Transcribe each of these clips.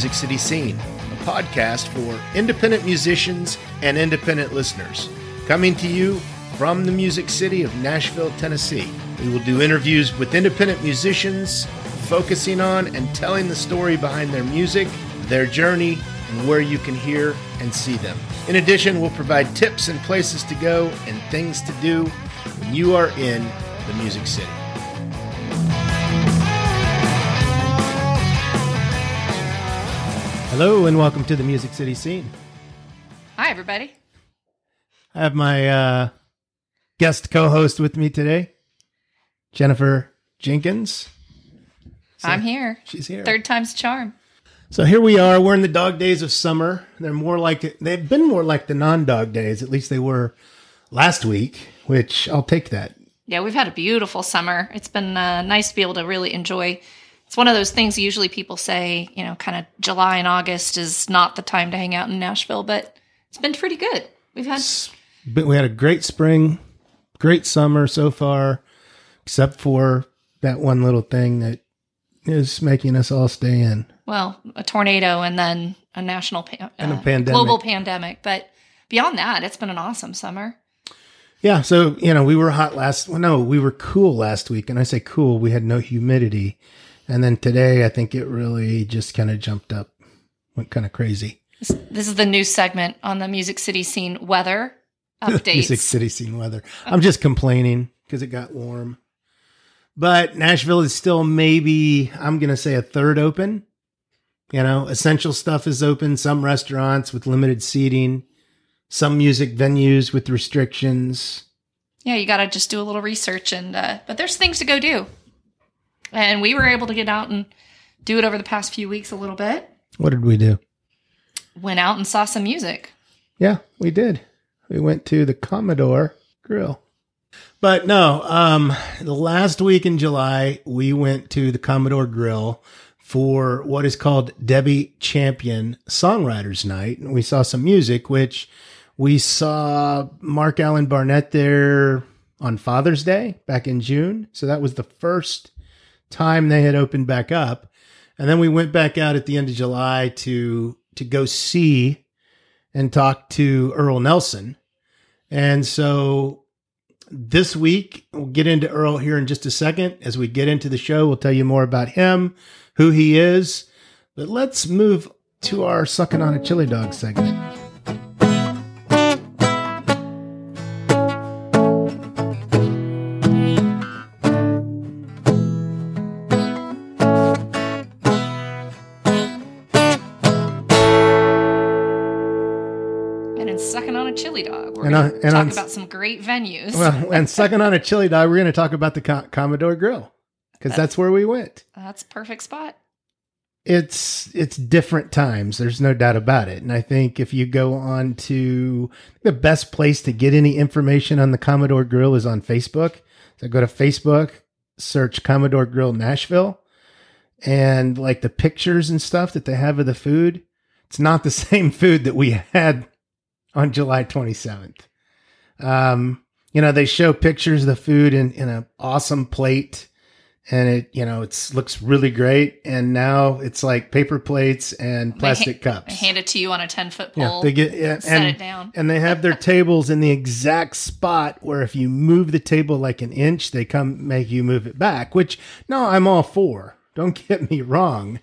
Music City Scene, a podcast for independent musicians and independent listeners. Coming to you from the Music City of Nashville, Tennessee. We will do interviews with independent musicians, focusing on and telling the story behind their music, their journey, and where you can hear and see them. In addition, we'll provide tips and places to go and things to do when you are in the Music City. Hello and welcome to the Music City scene. Hi, everybody. I have my uh, guest co-host with me today, Jennifer Jenkins. I'm here. She's here. Third time's charm. So here we are. We're in the dog days of summer. They're more like they've been more like the non-dog days. At least they were last week, which I'll take that. Yeah, we've had a beautiful summer. It's been uh, nice to be able to really enjoy. It's one of those things usually people say, you know, kind of July and August is not the time to hang out in Nashville, but it's been pretty good. We've had But we had a great spring, great summer so far, except for that one little thing that is making us all stay in. well a tornado and then a national pa- And a uh, pandemic. global pandemic, but beyond that, it's been an awesome summer. Yeah, so you know, we were hot last. Well, no, we were cool last week, and I say cool. We had no humidity, and then today, I think it really just kind of jumped up, went kind of crazy. This, this is the new segment on the Music City scene weather updates. Music City scene weather. I'm just complaining because it got warm, but Nashville is still maybe I'm gonna say a third open. You know, essential stuff is open. Some restaurants with limited seating, some music venues with restrictions. yeah, you got to just do a little research and uh, but there's things to go do. And we were able to get out and do it over the past few weeks a little bit. What did we do? Went out and saw some music. Yeah, we did. We went to the Commodore Grill. But no, um, the last week in July, we went to the Commodore Grill for what is called Debbie Champion Songwriters Night. And we saw some music, which we saw Mark Allen Barnett there on Father's Day back in June. So that was the first time they had opened back up. And then we went back out at the end of July to to go see and talk to Earl Nelson. And so this week, we'll get into Earl here in just a second. As we get into the show, we'll tell you more about him, who he is. But let's move to our sucking on a chili dog segment. We're And going on- about some great venues. Well, and second on a chili dog, we're going to talk about the Co- Commodore Grill because that's where we went. That's a perfect spot. it's it's different times there's no doubt about it and i think if you go on to the best place to get any information on the commodore grill is on facebook so go to facebook search commodore grill nashville and like the pictures and stuff that they have of the food it's not the same food that we had on july 27th um you know they show pictures of the food in in an awesome plate and it you know it's looks really great and now it's like paper plates and plastic They cups hand it to you on a 10 foot pole. yeah they get yeah, set and it down. and they have their tables in the exact spot where if you move the table like an inch they come make you move it back which no i'm all for don't get me wrong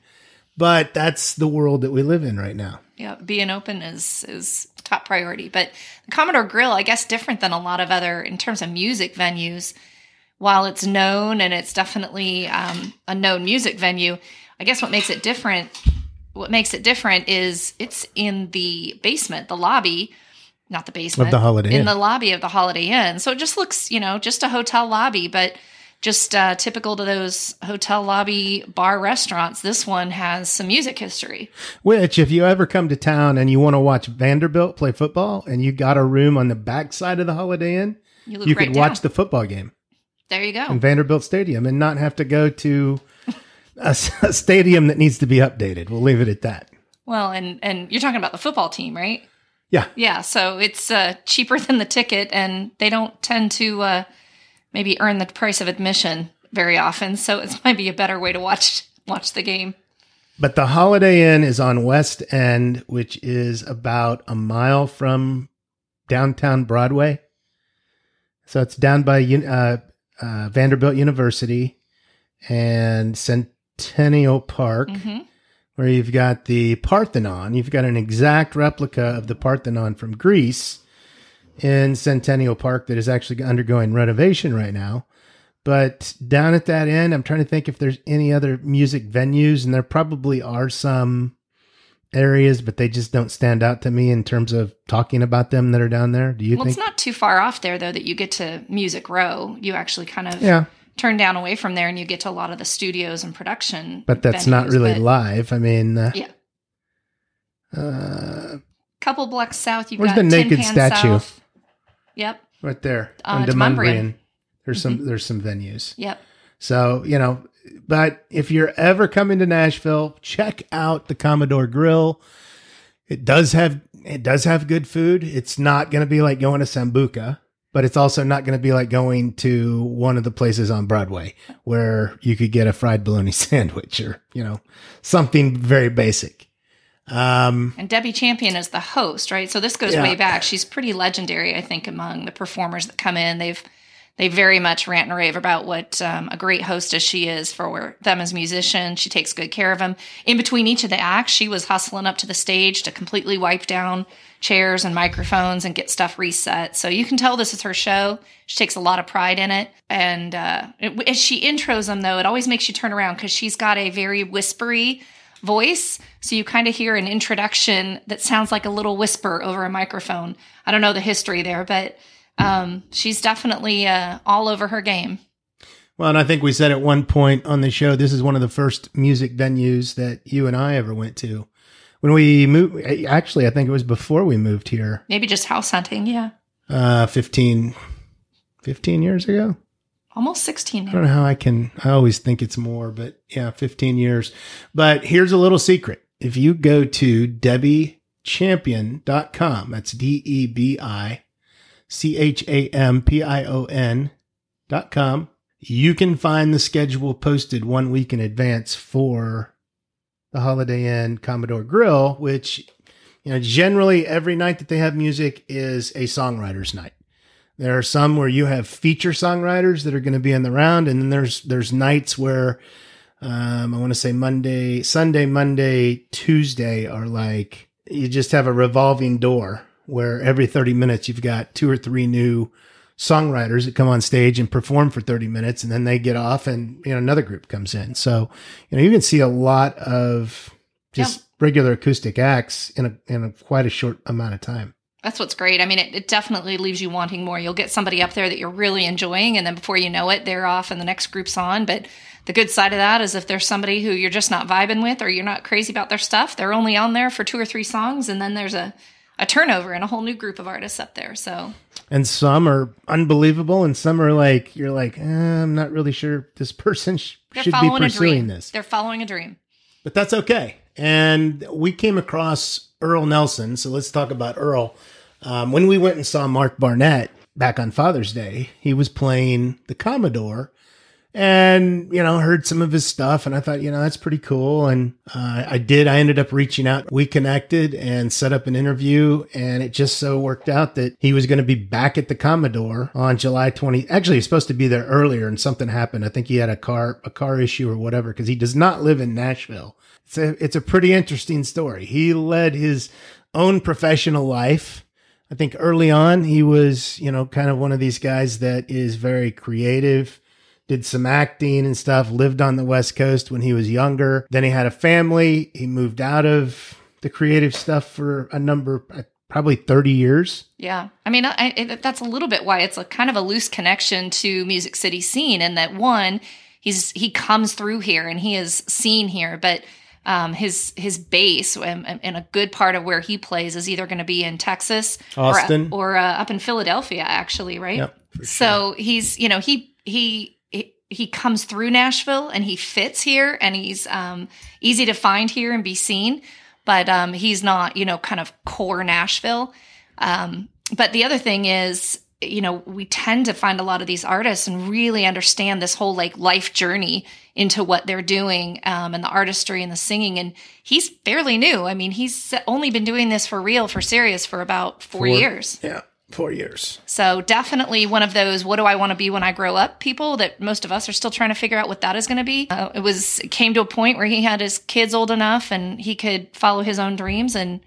but that's the world that we live in right now yeah, being open is is top priority. But the Commodore Grill, I guess, different than a lot of other in terms of music venues. While it's known and it's definitely um, a known music venue, I guess what makes it different, what makes it different is it's in the basement, the lobby, not the basement Of the Holiday in Inn. the lobby of the Holiday Inn. So it just looks, you know, just a hotel lobby, but just uh, typical to those hotel lobby bar restaurants. This one has some music history. which if you ever come to town and you want to watch vanderbilt play football and you got a room on the back side of the holiday inn You you right could down. watch the football game There you go. in Vanderbilt Stadium and not have to go to a stadium that needs to be updated. We'll leave it at that. Well, and and you're talking about the football team, right? Yeah. Yeah. So it's uh, cheaper than the ticket, and they don't tend to uh, maybe earn the price of admission very often. So it might be a better way to watch watch the game. But the Holiday Inn is on West End, which is about a mile from downtown Broadway. So it's down by uh, uh, Vanderbilt University and Centennial Park, hmm where you've got the Parthenon. You've got an exact replica of the Parthenon from Greece in Centennial Park that is actually undergoing renovation right now. But down at that end, I'm trying to think if there's any other music venues, and there probably are some areas, but they just don't stand out to me in terms of talking about them that are down there. Do you Well, think? it's not too far off there though that you get to Music Row. You actually kind of yeah, turn down away from there, and you get to a lot of the studios and production. but that's not really but- live. I mean, uh, Yeah. uh, Couple blocks south, you've Where's got the Tin naked Pan statue? South. Yep, right there Uh, on Demonbreun. There's some there's some venues. yep. So, you know, but if you're ever coming to Nashville, check out the Commodore Grill. It does have it does have good food. It's not going to be like going to Sambuca, but it's also not going to be like going to one of the places on Broadway where you could get a fried bologna sandwich or, you know, something very basic. Um And Debbie Champion is the host, right? So this goes Yeah. way back. She's pretty legendary, I think, among the performers that come in. They've they very much rant and rave about what um, a great hostess she is for them as musicians. She takes good care of them. In between each of the acts, she was hustling up to the stage to completely wipe down chairs and microphones and get stuff reset. So you can tell this is her show. She takes a lot of pride in it. And uh, as she intros them, though, it always makes you turn around because she's got a very whispery voice. So you kind of hear an introduction that sounds like a little whisper over a microphone. I don't know the history there, but um, she's definitely uh, all over her game. Well, and I think we said at one point on the show, this is one of the first music venues that you and I ever went to. When we moved, actually, I think it was before we moved here, Maybe just house hunting. Yeah. uh, 15, 15 years ago. Almost 16 I don't know how I can, I always think it's more, but yeah, 15 years. But here's a little secret. If you go to debbichampion.com, that's D E B I C H A M P I O N dot com, you can find the schedule posted one week in advance for the Holiday Inn Commodore Grill, which, you know, generally every night that they have music is a songwriter's night. There are some where you have feature songwriters that are going to be in the round, and then there's there's nights where um, I want to say Monday, Sunday, Monday, Tuesday are like you just have a revolving door where every 30 minutes you've got two or three new songwriters that come on stage and perform for 30 minutes and then they get off and you know another group comes in. So, you know, you can see a lot of just regular acoustic acts in a in a quite a short amount of time. That's what's great. I mean, it, it definitely leaves you wanting more. You'll get somebody up there that you're really enjoying, and then before you know it, they're off and the next group's on. But the good side of that is if there's somebody who you're just not vibing with or you're not crazy about their stuff, they're only on there for two or three songs, and then there's a, a turnover and a whole new group of artists up there. So and some are unbelievable and some are like you're like eh, i'm not really sure this person sh- should be pursuing dream. this They're following a dream. but that's okay and we came across earl nelson so let's talk about earl um, when we went and saw mark barnett back on father's day he was playing the commodore and you know heard some of his stuff and i thought you know that's pretty cool and uh, i did. I ended up reaching out. We connected and set up an interview and it just so worked out that he was going to be back at the commodore on july 20 actually he's supposed to be there earlier and something happened. I think he had a car a car issue or whatever because he does not live in nashville. It's a it's a pretty interesting story. He led his own professional life. I think early on he was, you know, kind of one of these guys that is very creative, did some acting and stuff, lived on the West Coast when he was younger. Then he had a family. He moved out of the creative stuff for a number, uh, probably 30 years. Yeah, I mean, I, it, that's a little bit why it's a kind of a loose connection to Music City scene, and that one, he's he comes through here and he is seen here, but um, his his base and, and a good part of where he plays is either going to be in Texas Austin. or, or uh, up in Philadelphia, actually, right? Yep, So he's you know he he. He comes through Nashville and he fits here and he's um, easy to find here and be seen, but um, he's not, you know, kind of core Nashville. Um, but the other thing is, you know, we tend to find a lot of these artists and really understand this whole like life journey into what they're doing um, and the artistry and the singing. And he's fairly new. I mean, he's only been doing this for real, for serious, for about four, four years. Yeah, four years. So definitely one of those "What do I want to be when I grow up?" people that most of us are still trying to figure out what that is going to be. Uh, it was it came to a point where he had his kids old enough and he could follow his own dreams and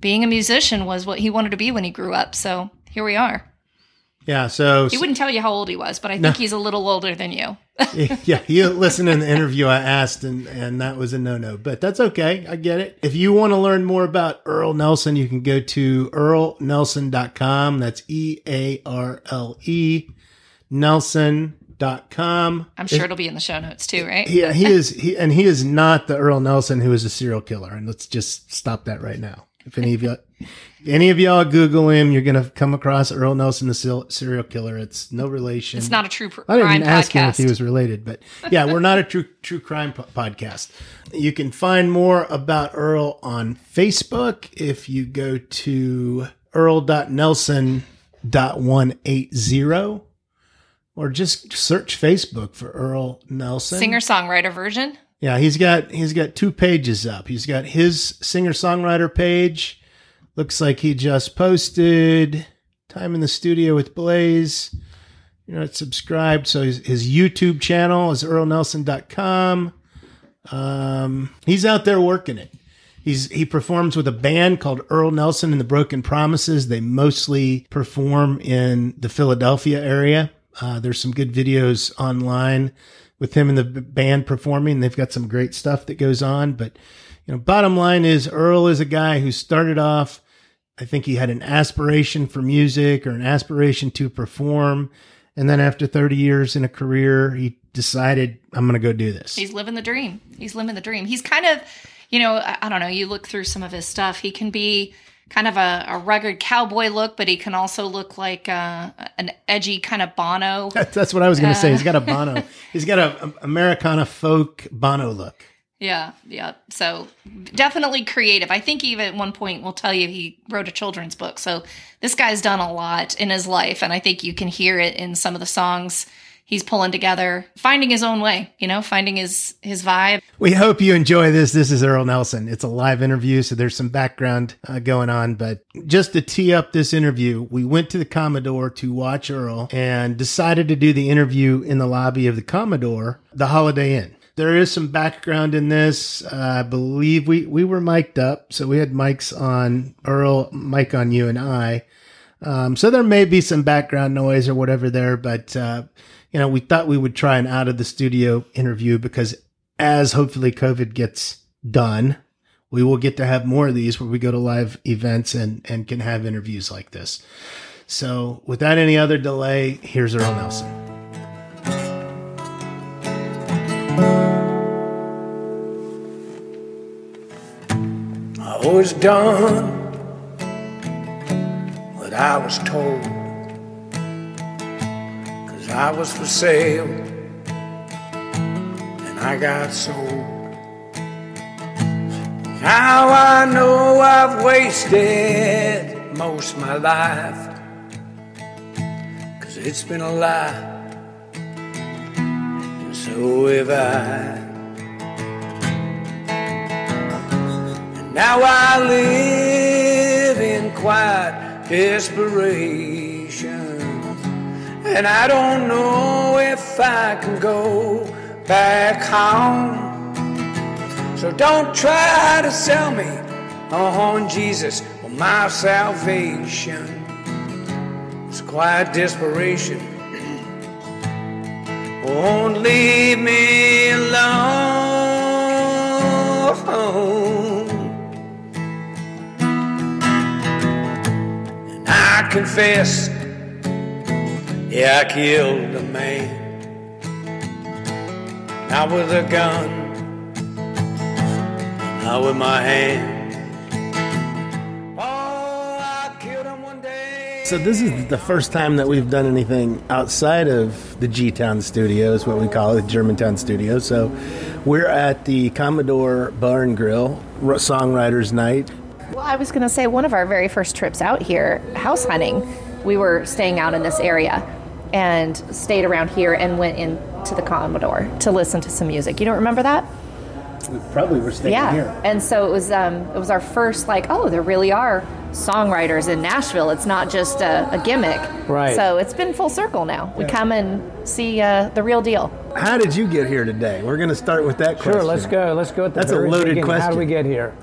being a musician was what he wanted to be when he grew up. So here we are. Yeah, so he wouldn't tell you how old he was, but I think no. he's a little older than you. yeah, you listen in the interview I asked, and and that was a no no, but that's okay. I get it. If you want to learn more about Earl Nelson, you can go to earlnelson.com. That's E A R L E Nelson.com. I'm sure it, will be in the show notes too, right? Yeah, he is. He and he is not the Earl Nelson who is a serial killer. And let's just stop that right now. If any of you any of y'all Google him, you're gonna come across Earl Nelson, the serial killer. It's no relation. It's not a true pr- I didn't crime ask podcast. him if he was related, but yeah, we're not a true true crime po- podcast. You can find more about Earl on Facebook if you go to earl.nelson.180 or just search Facebook for Earl Nelson. Singer songwriter version. Yeah, he's got he's got two pages up. He's got his singer songwriter page Looks like he just posted time in the studio with Blaze. You're not subscribed. So his, his YouTube channel is earlnelson.com. Um, he's out there working it. He's he performs with a band called Earl Nelson and the Broken Promises. They mostly perform in the Philadelphia area. Uh, there's some good videos online with him and the band performing. They've got some great stuff that goes on. But you know, bottom line is Earl is a guy who started off I think he had an aspiration for music or an aspiration to perform. And then after 30 years in a career, he decided, I'm going to go do this. He's living the dream. He's living the dream. He's kind of, you know, I, I don't know, you look through some of his stuff, he can be kind of a, a rugged cowboy look, but he can also look like uh, an edgy kind of Bono. That's what I was going to uh, say. He's got a Bono. he's got a, a Americana folk Bono look. Yeah, yeah. So definitely creative. I think even at one point we'll tell you he wrote a children's book. So this guy's done a lot in his life, and I think you can hear it in some of the songs he's pulling together, finding his own way, you know, finding his his vibe. We hope you enjoy this. This is Earl Nelson. It's a live interview, so there's some background uh, going on, but just to tee up this interview, we went to the Commodore to watch Earl and decided to do the interview in the lobby of the Commodore, the Holiday Inn. There is some background in this. Uh, I believe we, we were mic'd up. So we had mics on Earl, mic on you and I. Um, so there may be some background noise or whatever there, but, uh, you know, we thought we would try an out of the studio interview because as hopefully COVID gets done, we will get to have more of these where we go to live events and, and can have interviews like this. So without any other delay, here's Earl Nelson. I was done what I was told. Cause I was for sale and I got sold. Now I know I've wasted most my life. Cause it's been a lie and so have I. now I live in quiet desperation, and I don't know if I can go back home. So don't try to sell me on Jesus or my salvation. It's quiet desperation won't leave me alone. I confess, yeah, I killed a man. Not with a gun, not with my hand. Oh, I killed him one day so this is the first time that we've done anything outside of the G Town Studios, what we call it, Germantown Studios. So we're at the Commodore Bar and Grill Songwriters Night. Well, I was going to say one of our very first trips out here, house hunting. we were staying out in this area and stayed around here and went into the Commodore to listen to some music. You don't remember that? We probably were staying yeah. here. And so it was um, it was our first like, oh, there really are songwriters in Nashville. It's not just a, a gimmick. Right. So it's been full circle now. We come and see uh, the real deal. How did you get here today? We're going to start with that question. Sure, let's go. Let's go. At the That's a very loaded beginning. How did we get here?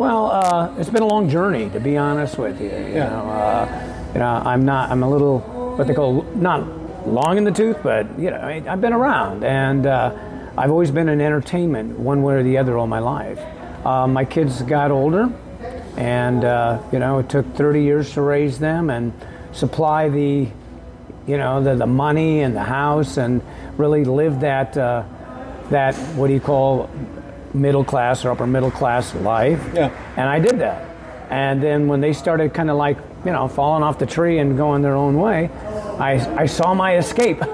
Well, uh, it's been a long journey, to be honest with you. You Yeah. know, uh, you know, I'm not. I'm a little what they call not long in the tooth, but you know, I, I've been around, and uh, I've always been in entertainment, one way or the other, all my life. Uh, my kids got older, and uh, you know, it took 30 years to raise them and supply the you know the, the money and the house and really live that uh, that what do you call middle class or upper middle class life Yeah. and i did that and then when they started kind of like you know falling off the tree and going their own way i, I saw my escape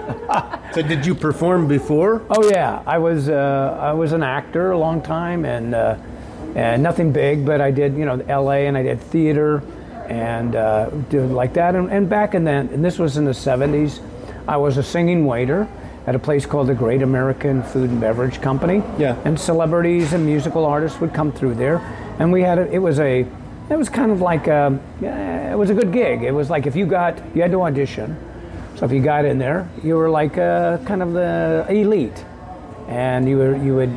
So, did you perform before? Oh yeah, I was uh, I was an actor a long time, and uh, and nothing big, but I did you know L.A. and I did theater, and uh, did like that. And, and back in then, and this was in the '70s, I was a singing waiter at a place called the Great American Food and Beverage Company. Yeah. And celebrities and musical artists would come through there, and we had a, it was a it was kind of like a, yeah, it was a good gig. It was like if you got you had to audition. So if you got in there, you were like uh, kind of the elite, and you were you would,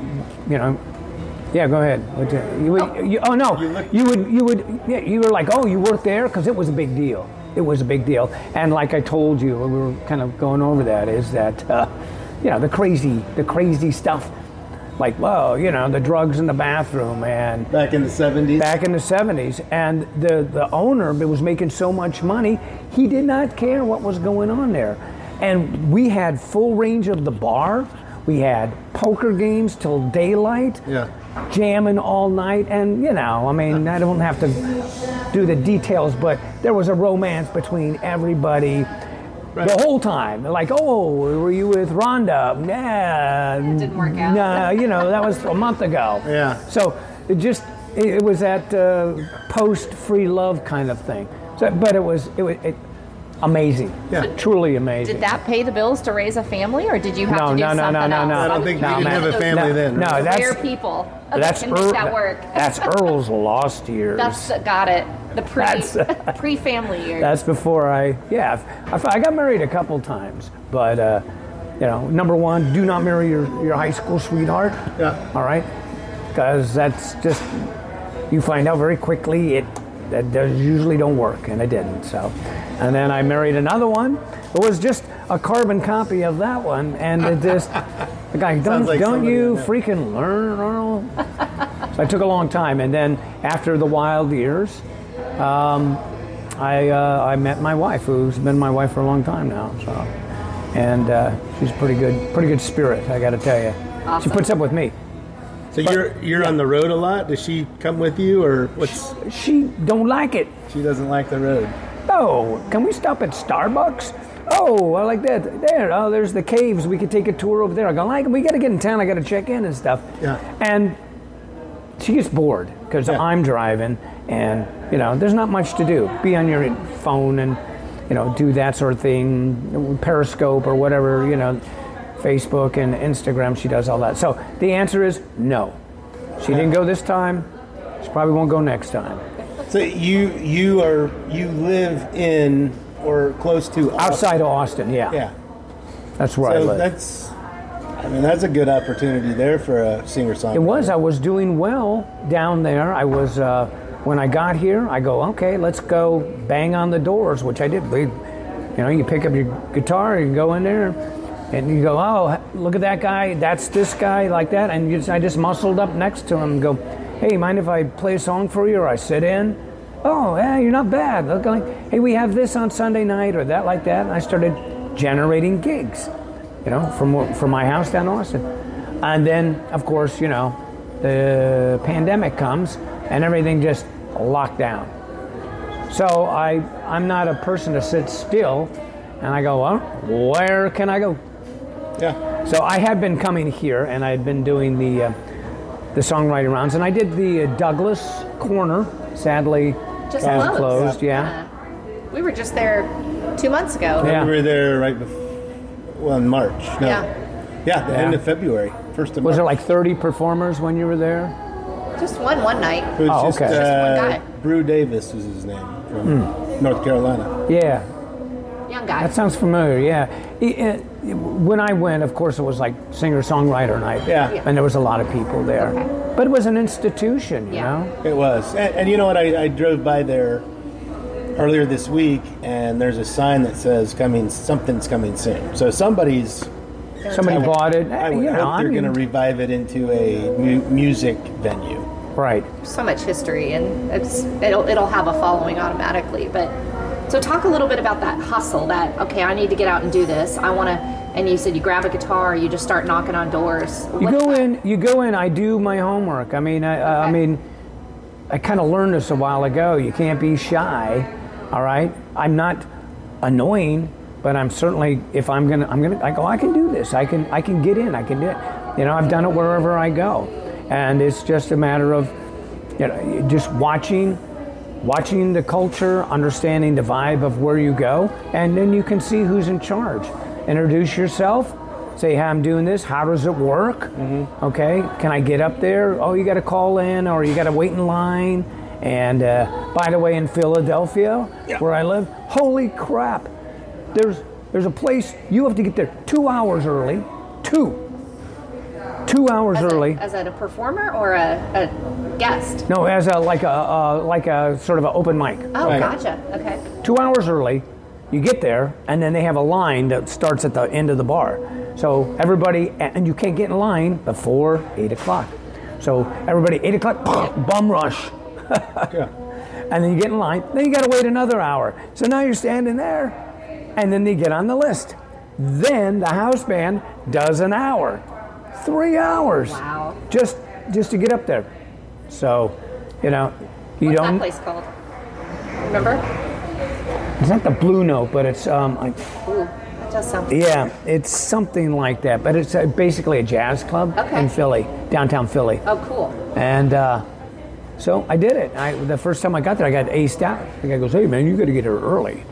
you know, yeah. Go ahead. You- You would, you, oh no, you would you would yeah, you were like oh you worked there because it was a big deal. It was a big deal, and like I told you, we were kind of going over that is that, uh, you know, the crazy the crazy stuff, like well, you know, the drugs in the bathroom and Back in the 70s? back in the 70s and the, the owner was making so much money he did not care what was going on there. And we had full range of the bar. We had poker games till daylight. Yeah. Jamming all night and you know i mean i don't have to do the details but there was a romance between everybody the whole time like oh were you with rhonda nah didn't work out. nah you know that was a month ago Yeah. so it just it, it was that uh, post free love kind of thing. So, but it was it was it, amazing. Yeah. truly amazing. Did that pay the bills to raise a family, or did you have No, to do no, no, something no, no, else? no. I don't think No, we didn't have a family No, then. no, right? that's- rare people that that's can make Earl- that work. That's Earl's lost years. That's got it. The pre That's- pre family years. That's before I, yeah, I, I got married a couple times, but uh, you know, number one, do not marry your, your high school sweetheart. Yeah. All right, because that's just you find out very quickly it that does usually don't work, and it didn't. So, and then I married another one. It was just a carbon copy of that one, and it just the guy don't like don't you freaking learn, Earl? so I took a long time, and then after the wild years. Um, I uh, I met my wife, who's been my wife for a long time now. So, and uh, she's pretty good, pretty good spirit. I got to tell you, she puts up with me. So, you're you're on the road a lot? Does she come with you, or what's. She don't like it. She doesn't like the road. Oh, can we stop at Starbucks? Oh, I like that. There, oh, there's the caves. We could take a tour over there. I go, like, we got to get in town. I got to check in and stuff. Yeah. And she gets bored because Yeah. I'm driving, and you know, there's not much to do. Be on your phone and you know, do that sort of thing, Periscope or whatever. You know, Facebook and Instagram. She does all that. So the answer is no. She didn't go this time. She probably won't go next time. So, you you are you live in or close to Austin. Outside of Austin, yeah, Yeah. that's where I live. that's, I mean, that's a good opportunity there for a singer songwriter. It was. I was doing well down there. I was. Uh, when I got here, I go, okay, let's go bang on the doors, which I did. We, you know, you pick up your guitar, you go in there, and you go, oh, look at that guy. That's this guy, like that. And just, I just muscled up next to him and go, hey, mind if I play a song for you or I sit in? Oh, yeah, you're not bad. Look, like, hey, we have this on Sunday night or that, like that. And I started generating gigs, you know, from from my house down in Austin. And then, of course, you know, the pandemic comes and everything just locked down. So I, I'm not a person to sit still, and I go, well, where can I go? Yeah. So I had been coming here, and I had been doing the uh, the songwriting rounds, and I did the uh, Douglas Corner. Sadly, Just closed. closed. Yeah. We were just there two months ago. Yeah. We were there right before, well, in March. No. Yeah. Yeah, the Yeah. end of February, first of Was there like 30 performers when you were there? Just one one night. It was Oh, just, okay. Just one uh, guy. Brew Davis was his name from North Carolina. Yeah, Young guy. that sounds familiar. Yeah. Eh, When I went, of course, it was like singer songwriter night. Yeah. Yeah. And there was a lot of people there. Okay. But it was an institution, you Yeah. know? It was. And, and you know what? I, I drove by there earlier this week, and there's a sign that says "coming, something's coming soon." So somebody's. Somebody I bought it. I Eh, would you know, hope they're going to revive it into a mu- music venue. Right. so much history, and it's it'll it'll have a following automatically. But so talk a little bit about that hustle. That okay, I need to get out and do this. I want to. And you said you grab a guitar, you just start knocking on doors. You go that? in. You go in. I do my homework. I mean, I, I mean, I kind of learned this a while ago. You can't be shy. All right. I'm not annoying, but I'm certainly. If I'm gonna, I'm gonna. I go. I can do this. I can. I can get in. I can do it. You know, I've done it wherever I go, and it's just a matter of, you know, just watching. Watching the culture, understanding the vibe of where you go, and then you can see who's in charge. Introduce yourself, say, hey, I'm doing this. How does it work? Okay, can I get up there? Oh, you got to call in or you got to wait in line. And uh, by the way, in Philadelphia, where I live, holy crap, there's there's a place you have to get there two hours early, two, two hours as early. A, as a performer or a, a guest? no, as a like a uh, like a sort of an open mic. Oh, Right. gotcha. Okay. two hours early. You get there, and then they have a line that starts at the end of the bar. So everybody, and you can't get in line before eight o'clock. So everybody, eight o'clock, bum rush, Yeah. and then you get in line. Then you got to wait another hour. So now you're standing there, and then they get on the list. Then the house band does an hour, three hours, Wow. just just to get up there. So, you know, you What's don't. that place called? Remember? It's not the Blue Note, but it's um, I, Ooh, that does sound. Yeah, it's something like that, but it's uh basically a jazz club Okay. in Philly, downtown Philly. Oh, cool. And uh, so I did it. I, the first time I got there, I got aced out. The guy goes, "Hey man, you got to get here early."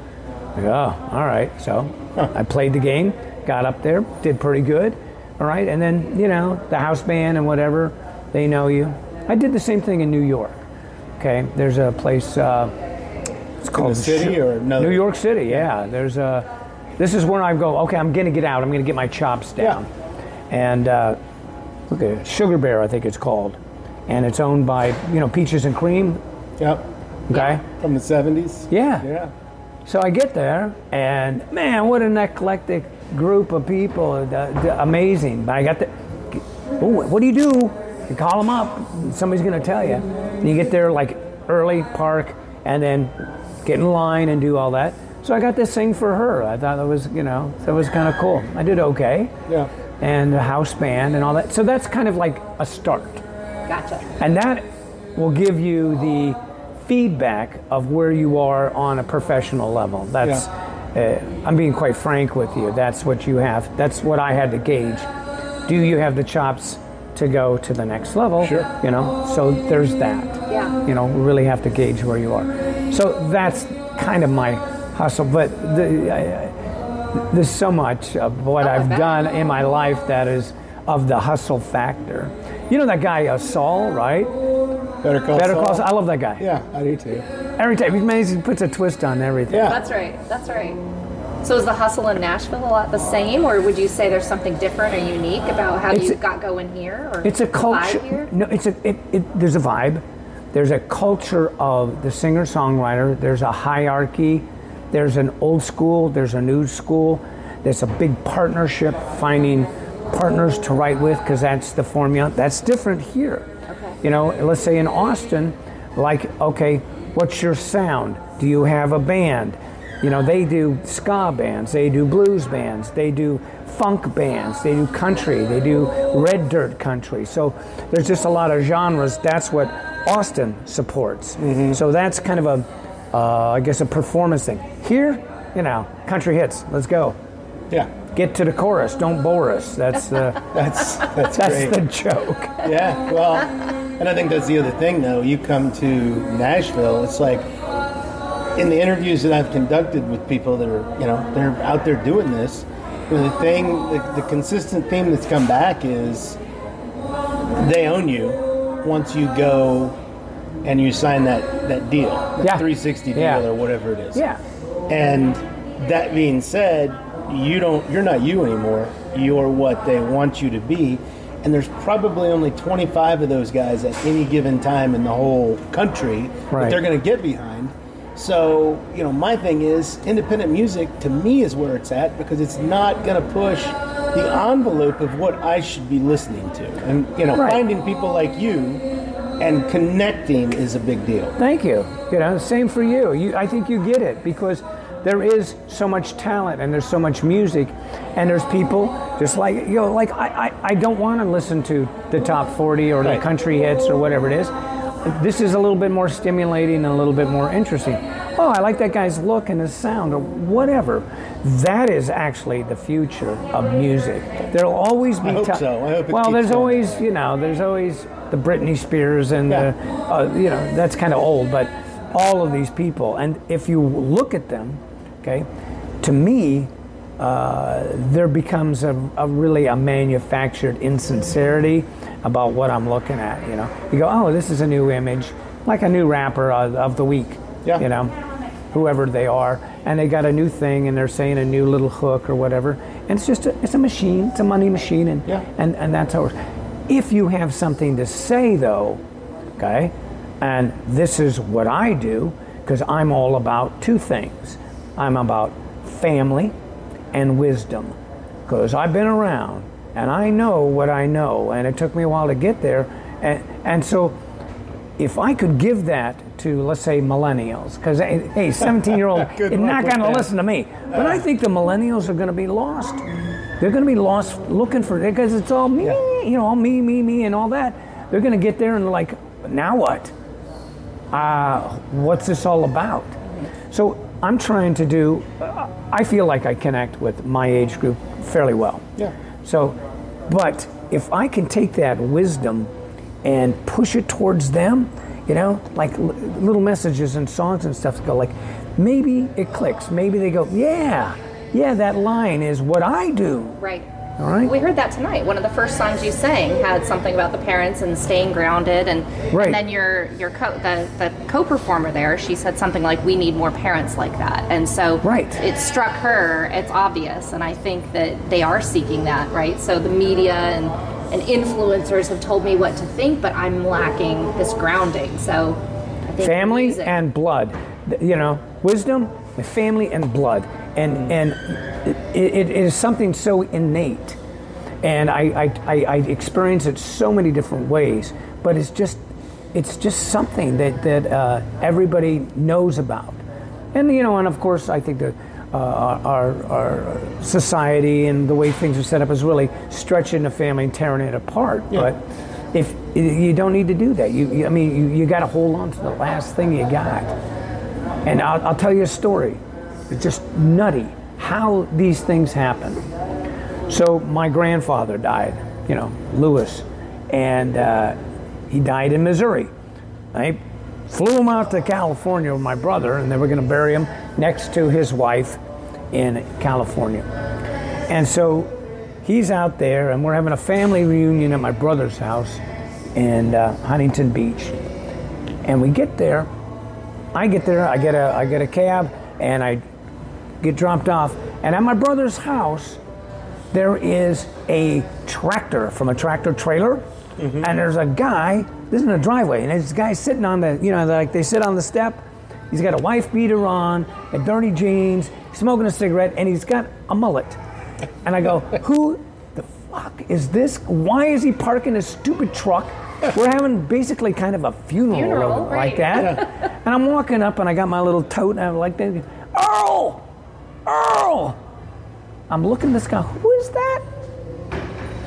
I go, "Oh, all right." So I played the game, got up there, did pretty good. All right, and then you know the house band and whatever, they know you. I did the same thing in New York. Okay, there's a place. Uh, it's called the city Su- or another- New York City. Yeah, there's a. This is where I go. Okay, I'm gonna get out. I'm gonna get my chops down. Yeah. And uh, look at it, Sugar Bar, I think it's called, and it's owned by you know Peaches and Cream. Yep. Okay. From the 70s. Yeah. Yeah. So I get there, and man, what an eclectic group of people! uh, amazing. But I got the. Oh, what do you do? You call them up. Somebody's going to tell you. And you get there like early, park, and then get in line and do all that. So I got this thing for her. I thought that was, you know, that was kind of cool. I did okay. Yeah. And a house band and all that. So that's kind of like a start. Gotcha. And that will give you the feedback of where you are on a professional level. That's, uh, I'm being quite frank with you. That's what you have. That's what I had to gauge. Do you have the chops to go to the next level? Sure. You know, so there's that. Yeah. You know, we really have to gauge where you are. So that's kind of my hustle. But the, I, there's so much of what Oh, I I've done in my life that is of the hustle factor. You know that guy uh, Saul, right? Better call Better Saul. Call Saul. I love that guy. Yeah, I do too. Every time he he puts a twist on everything. Yeah. That's right. That's right. So is the hustle in Nashville a lot the same, or would you say there's something different or unique about how It's you a- got going here? Or It's a culture. No, it's a. It, it, there's a vibe. There's a culture of the singer songwriter. There's a hierarchy. There's an old school. There's a new school. There's a big partnership, finding partners to write with because that's the formula. That's different here. Okay. You know, let's say in Austin, like, okay, what's your sound? Do you have a band? You know, they do ska bands, they do blues bands, they do funk bands, they do country, they do red dirt country. So there's just a lot of genres. That's what Austin supports. So that's kind of a, uh, I guess, a performance thing. Here, you know, country hits. Let's go. Yeah. Get to the chorus. Don't bore us. That's the That's that's, that's the joke. Yeah, well, and I think that's the other thing, though. You come to Nashville, it's like in the interviews that I've conducted with people that are, you know, they're out there doing this, you know, the thing, the, the consistent theme that's come back is they own you once you go and you sign that, that deal, that Yeah. 360 deal Yeah. or whatever it is. Yeah. And that being said, you don't you're not you anymore. You're what they want you to be. And there's probably only 25 of those guys at any given time in the whole country that they're going to get behind. So, you know, my thing is independent music to me is where it's at because it's not going to push the envelope of what I should be listening to. And, you know, Right. finding people like you and connecting is a big deal. Thank you. You know, same for you. You, I think you get it because there is so much talent and there's so much music, and there's people just like you know, like I, I, I don't want to listen to the top 40 or the country hits or whatever it is. This is a little bit more stimulating and a little bit more interesting. Oh, I like that guy's look and his sound or whatever. That is actually the future of music. There'll always be. I hope ta- so. I hope it well, there's going. always you know, there's always the Britney Spears and Yeah. the, uh, you know, that's kind of old, but all of these people, and if you look at them, okay, to me, uh, there becomes a, a really a manufactured insincerity about what I'm looking at. You know, you go, oh, this is a new image, like a new rapper of, of the week. Yeah. You know, whoever they are, and they got a new thing, and they're saying a new little hook or whatever, and it's just a, it's a machine, it's a money machine, and Yeah. and and that's how. It works. If you have something to say, though, okay, and this is what I do because I'm all about two things. I'm about family and wisdom because I've been around and I know what I know, and it took me a while to get there, and and so if I could give that to, let's say, millennials, because hey, 17 year old is not going to listen to me. But I think the millennials are going to be lost. They're going to be lost looking for it because it's all me, you know, all me, me, me, and all that. They're going to get there and they're like, now what? Uh, what's this all about? So I'm trying to do, uh, I feel like I connect with my age group fairly well. Yeah. So, but if I can take that wisdom and push it towards them, you know, like little messages and songs and stuff go like, maybe it clicks. Maybe they go, yeah, yeah, that line is what I do. Right. All right. We heard that tonight. One of the first songs you sang had something about the parents and staying grounded, and, Right. and then your your co- the the co-performer there, she said something like, "We need more parents like that," and so Right. it struck her. It's obvious, and I think that they are seeking that, right? So the media and and influencers have told me what to think, but I'm lacking this grounding. So I think family and blood you know wisdom family and blood and and it, it is something so innate. And I, I, I, I experience it so many different ways but it's just it's just something that that uh, everybody knows about. And you know and of course I think that uh, our, our society and the way things are set up is really stretching the family and tearing it apart. But if you don't need to do that. You, you I mean you, you got to hold on to the last thing you got. And I'll, I'll tell you a story. It's just nutty how these things happen. So my grandfather died, you know, Lewis, and uh, he died in Missouri. I flew him out to California with my brother, and they were going to bury him next to his wife in California. And so he's out there, and we're having a family reunion at my brother's house in uh, Huntington Beach. And we get there, I get there, I get a I get a cab and I get dropped off. And at my brother's house, there is a tractor from a tractor trailer, mm-hmm. and there's a guy. This is in a driveway, and this a guy sitting on the you know like they sit on the step. He's got a wife beater on, and dirty jeans, smoking a cigarette, and he's got a mullet. And I go, who the fuck is this? Why is he parking his stupid truck? We're having basically kind of a funeral, Funeral, like right. that. and I'm walking up and I got my little tote and I'm like, Earl! Earl! I'm looking at this guy, who is that?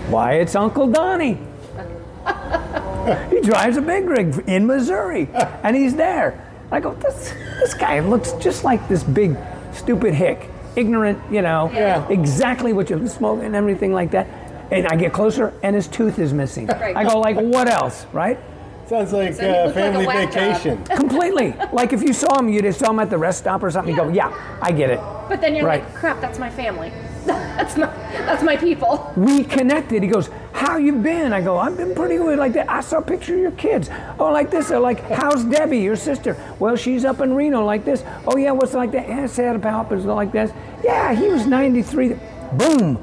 Why, it's Uncle Donnie. he drives a big rig in Missouri and he's there. I go, this, this guy looks just like this big, stupid hick. Ignorant, you know, Yeah. exactly what you're smoking and everything like that. And I get closer and his tooth is missing. Right. I go, like, what else, right? Sounds like So uh, looked like a family vacation. Completely. like if you saw him, you just saw him at the rest stop or something. You go, yeah, I get it. But then you're Right. like, crap, that's my family. that's my that's my people. We connected. He goes, how you been? I go, I've been pretty good. Like that. I saw a picture of your kids. Oh, like this. They're like, how's Debbie, your sister? Well, she's up in Reno like this. Oh yeah, what's it like that? Yeah, sad about it's like this. Yeah, he was 93. Boom,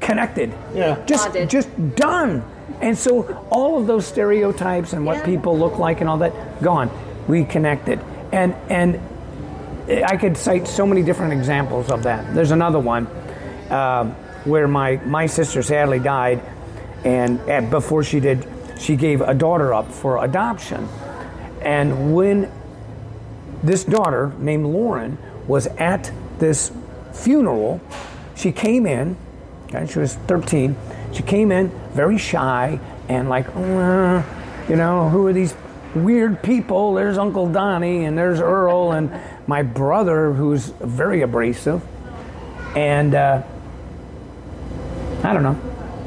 connected. Yeah. Just Bonded. just done. And so all of those stereotypes and what Yeah. people look like and all that gone. We connected. And and I could cite so many different examples of that. There's another one um, where my my sister sadly died, and uh, before she did, she gave a daughter up for adoption. And when this daughter named Lauren was at this funeral, she came in. Okay, she was 13. She came in very shy and like, "Uh, you know, who are these weird people? There's Uncle Donnie and there's Earl and my brother, who's very abrasive. And uh, I don't know.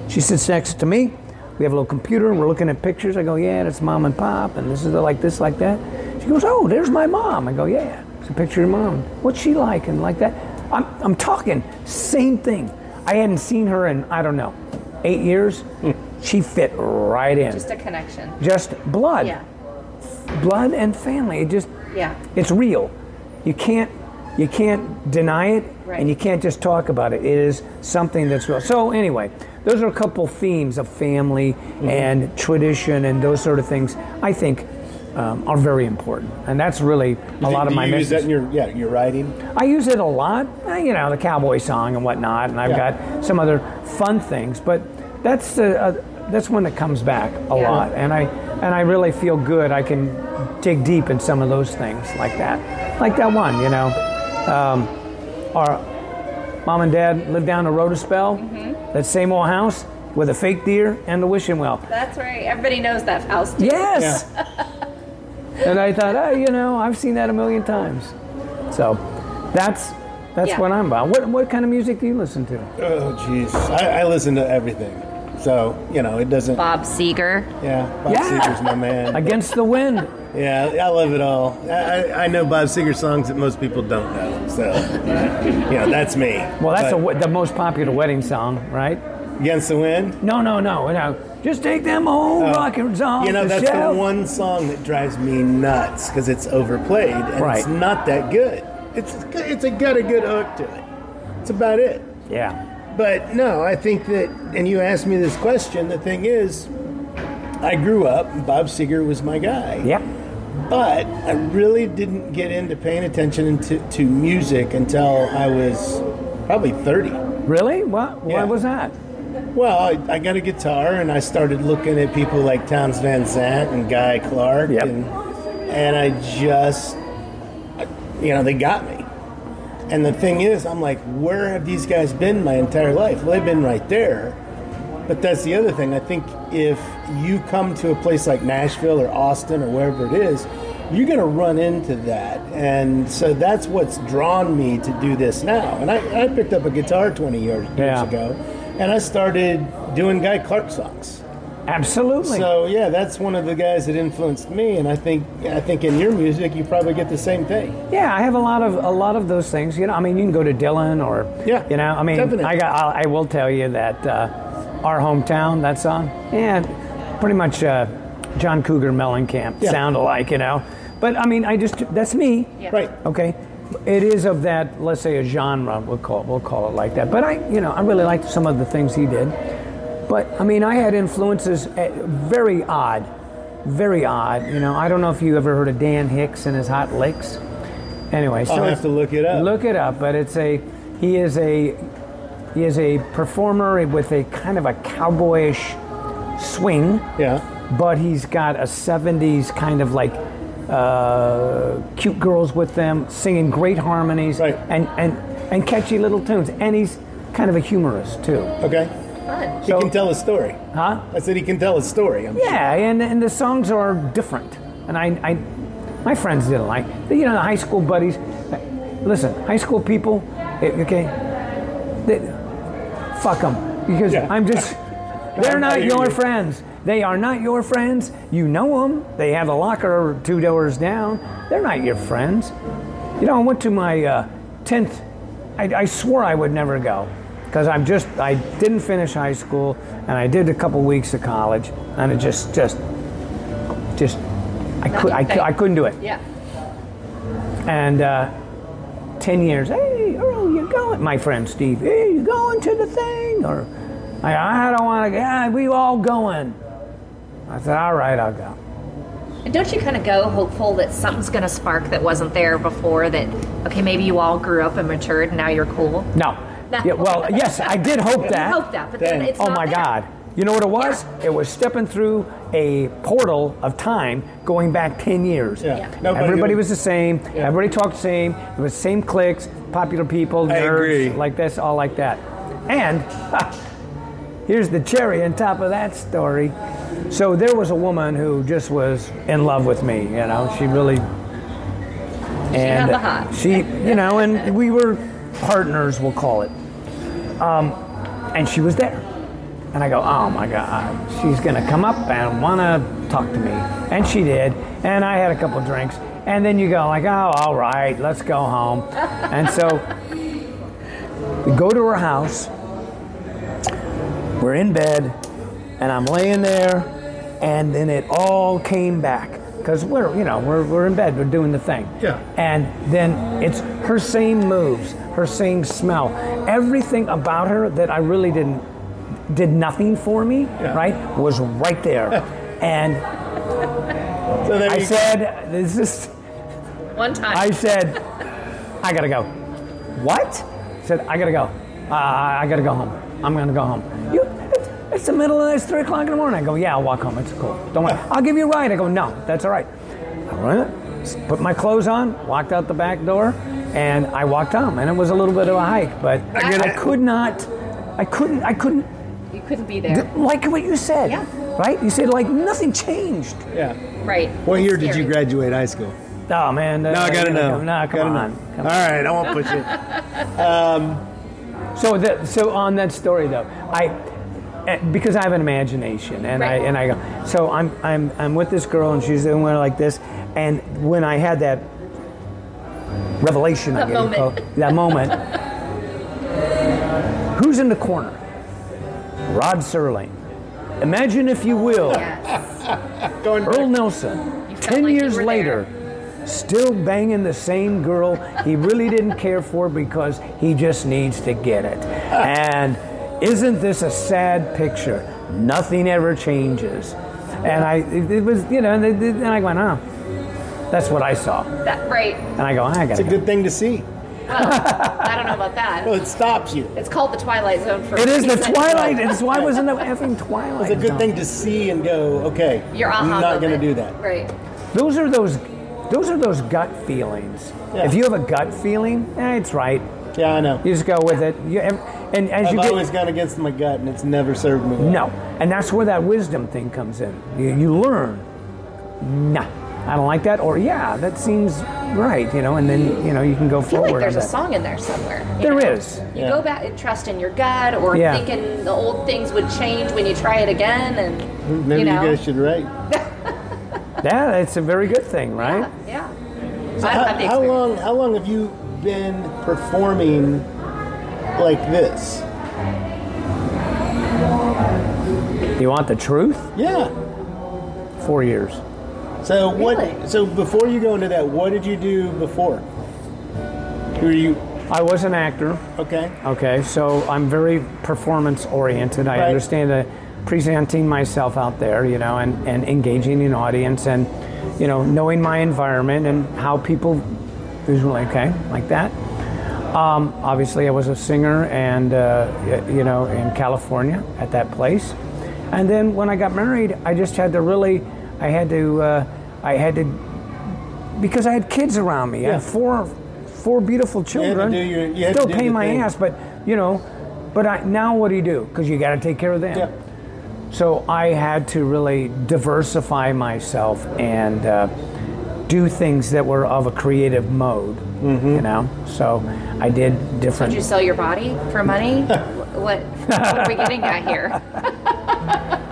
She sits next to me. We have a little computer. And we're looking at pictures. I go, yeah, that's mom and pop, and this is like this, like that. She goes, oh, there's my mom. I go, yeah, it's a picture of mom. What's she like? And like that. I'm, I'm talking same thing. I hadn't seen her in I don't know, eight years. She fit right in. Just a connection. Just blood, Yeah. blood and family. It just Yeah. it's real. You can't you can't deny it Right. and you can't just talk about it. It is something that's real. So anyway, those are a couple themes of family Mm-hmm. and tradition and those sort of things. I think um, are very important, and that's really a lot Do of my you use that in your yeah your writing? I use it a lot, eh, you know, the cowboy song and whatnot, and I've Yeah. got some other fun things. But that's uh, uh, that's one that comes back a Yeah. lot, and I and I really feel good. I can dig deep in some of those things like that, like that one, you know. Um, our mom and dad lived down the road a spell. Mm-hmm. That same old house with a fake deer and the wishing well. That's right. Everybody knows that house. Too. Yes. and I thought, oh, you know, I've seen that a million times. So that's that's Yeah. what I'm about. What what kind of music do you listen to? Oh jeez, I, I listen to everything. So you know it doesn't. Bob Seger. Yeah, Bob Yeah. Seger's my man. Against the Wind. Yeah, I love it all. I, I, I know Bob Seger songs that most people don't know. So you know that's me. Well, that's But a, the most popular wedding song, right? Against the Wind. No, no, no, no. Just take them old rockers off Oh. You know the that's shelf. the one song that drives me nuts because it's overplayed and it's not that good. It's it's a got a good hook to it. It's about it. Yeah. But no, I think that, and you asked me this question. The thing is, I grew up. Bob Seger was my guy. Yeah. But I really didn't get into paying attention into, to music until I was probably 30. Really? What? Why Yeah. was that? Well, I, I got a guitar and I started looking at people like Townes Van Zandt and Guy Clark, Yep. and and I just, you know, they got me. And the thing is, I'm like, where have these guys been my entire life? Well, they've been right there. But that's the other thing. I think if you come to a place like Nashville or Austin or wherever it is, you're going to run into that. And so that's what's drawn me to do this now. And I, I picked up a guitar 20 years, years Yeah. ago, and I started doing Guy Clark songs. Absolutely. So yeah, that's one of the guys that influenced me, and I think I think in your music you probably get the same thing. Yeah, I have a lot of a lot of those things. You know, I mean, you can go to Dylan or Yeah, you know, I mean, definitely. I got. I, I will tell you that uh, our hometown that song, yeah, pretty much uh, John Cougar Mellencamp Yeah. sound alike. You know, but I mean, I just that's me. Yeah. Right. Okay. It is of that, let's say, a genre. We'll call we'll call it like that. But I, you know, I really liked some of the things he did. But I mean, I had influences uh, very odd, very odd. You know, I don't know if you ever heard of Dan Hicks and his Hot Licks. Anyway, so I'll have to look it up. Look it up. But it's a he is a he is a performer with a kind of a cowboyish swing Yeah. but he's got a 70s kind of like uh, cute girls with them singing great harmonies Right. and, and, and catchy little tunes. And he's kind of a humorist too. Okay. Fun. He can tell a story. Huh? I said he can tell a story. I'm Yeah, and, and the songs are different. And I, I, my friends didn't like, you know, the high school buddies. Listen, high school people, eh, okay, they, fuck them. Because Yeah. I'm just, they're I not hear your you. friends. They are not your friends. You know them. They have a locker two doors down. They're not your friends. You know, I went to my uh, 10th, I, I swore I would never go because I'm just, I didn't finish high school and I did a couple weeks of college and it just, just, just, I, could I, I couldn't do it. Yeah. And uh, 10 years, hey, Earl, you going? My friend Steve, hey, you going to the thing? Or, I, I don't want to. Yeah, we all going. I said, all right, I'll go. And don't you kind of go hopeful that something's going to spark that wasn't there before? That okay, maybe you all grew up and matured, and now you're cool. No. No. Yeah, well, yes, I did hope that. You hope that, but then it's Oh not my there. God. You know what it was? It was stepping through a portal of time going back 10 years. Yeah. Yeah. Nobody Everybody would- was the same. Everybody talked the same. It was same cliques, popular people, I nerds, agree. like this, all like that. And here's the cherry on top of that story. So there was a woman who just was in love with me, you know. She really and had the hots. she, you know, and we were partners, we'll call it. Um, and she was there. And I go, oh my God, she's going to come up and want to talk to me. And she did. And I had a couple drinks. And then you go like, oh, all right, let's go home. and so we go to her house. We're in bed, and I'm laying there, and then it all came back because we're, you know, we're, we're in bed, we're doing the thing. Yeah. And then it's her same moves, her same smell, everything about her that I really didn't did nothing for me, right, was right there. and So then I you- said, "This is." One time. I said, I gotta go. What? I said, I gotta go. Uh, I gotta go home. I'm gonna go home. You, it's, it's the middle of the night, it's three o'clock in the morning. I go, yeah, I'll walk home. It's cool. Don't worry. I'll give you a ride. I go, no, that's all right. All right. put my clothes on, walked out the back door, and I walked home. And it was a little bit of a hike, but I, could not. I couldn't. I couldn't. you couldn't be there. Like what you said. Yeah. Right? You said like nothing changed. yeah. right. What year did you graduate high school? Oh man. Uh, no, I gotta know. No, come Gotta on. know. Come All right, I won't push it. Um, so that so on that story though, I Eh, because I have an imagination and I and I go so I'm I'm I'm with this girl and she's doing it like this and when I had that revelation I That guess you moment. call that moment who's in the corner Rod Serling imagine if you will Yes. Earl Nelson, 10 like years were later, still banging the same girl he really didn't care for because he just needs to get it. And isn't this a sad picture? Nothing ever changes. And I, it, it was, you know, and, it- and I went, oh, that's what I saw. That, right. And I go, I gotta a go. good thing to see. I don't know about that. Well, it stops you. It's called the Twilight Zone for It is the. Twilight. It's why wasn't the effing Twilight? It's a good Zone? thing to see and go, okay, Your aha I'm not going to do that. Right. Those are those, those are those gut feelings. Yeah. If you have a gut feeling, eh, it's right. Yeah, I know. You just go with it. You, and, and as I've you get always gone against my gut, and it's never served me well. no, and that's where that wisdom thing comes in. You, you learn. Nah, I don't like that, or yeah, that seems right. You know, and then you know you can go I feel forward. like there's a that. song in there somewhere. you There know? is. You Yeah. go back and trust in your gut, or Yeah. thinking the old things would change when you try it again, and Maybe you you, know. guys should write. Yeah, it's a very good thing, right? Yeah. So how, don't have the how long? How long have you been performing like this? You want the truth? Yeah. Four years. So what? Really? So before you go into that, what did you do before? Who you? I was an actor. Okay. Okay, so I'm very performance oriented. I Right. understand that presenting myself out there, you know, and, and engaging an audience and, you know, knowing my environment and how people visually, okay, like that. Um, obviously, I was a singer and, uh, you know, in California at that place. And then when I got married, I just had to really, I had to, uh, I had to, because I had kids around me. I had four, four beautiful children. do your- you Still pay my thing. ass, but you know, but I, now what do you do? Because you got to take care of them. Yeah. So I had to really diversify myself and uh, do things that were of a creative mode. Mm-hmm. You know, so I did different. Did you sell your body for money? what, what are we getting at here?